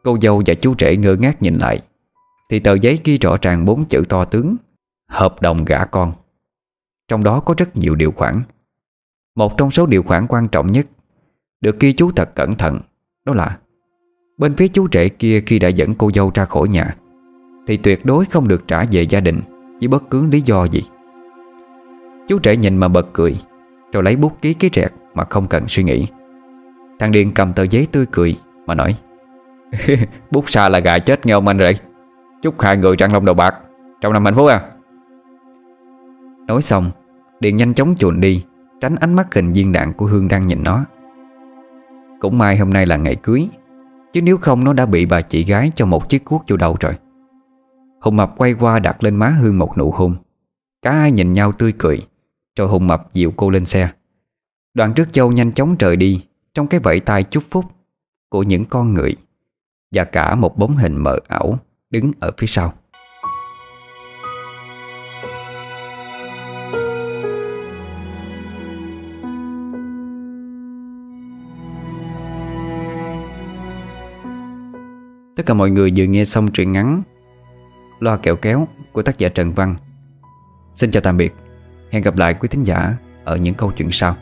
S1: Cô dâu và chú rể ngơ ngác nhìn lại. Thì tờ giấy ghi rõ ràng bốn chữ to tướng Hợp đồng gả con. Trong đó có rất nhiều điều khoản. Một trong số điều khoản quan trọng nhất Được ghi chú thật cẩn thận Đó là Bên phía chú rể kia khi đã dẫn cô dâu ra khỏi nhà thì tuyệt đối không được trả về gia đình Với bất cứ lý do gì. Chú trẻ nhìn mà bật cười, Rồi lấy bút ký cái rẹt Mà không cần suy nghĩ. Thằng Điền cầm tờ giấy tươi cười Mà nói,
S2: Bút xa là gà chết nghe ông anh rồi Chúc hai người trăng long đầu bạc Trong năm hạnh phúc à.
S1: Nói xong, Điền nhanh chóng chuồn đi, Tránh ánh mắt hình viên đạn của Hương đang nhìn nó. Cũng may hôm nay là ngày cưới, Chứ nếu không nó đã bị bà chị gái cho một chiếc cuốc vô đầu rồi. Hùng Mập quay qua đặt lên má Hương một nụ hôn. Cả hai nhìn nhau tươi cười Rồi Hùng Mập dịu cô lên xe. Đoạn trước châu nhanh chóng rời đi, Trong cái vẫy tay chúc phúc Của những con người Và cả một bóng hình mờ ảo Đứng ở phía sau. Tất cả mọi người vừa nghe xong truyện ngắn Loa kẹo kéo của tác giả Trần Văn. Xin chào tạm biệt. Hẹn gặp lại quý thính giả ở những câu chuyện sau.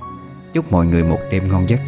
S1: Chúc mọi người một đêm ngon giấc.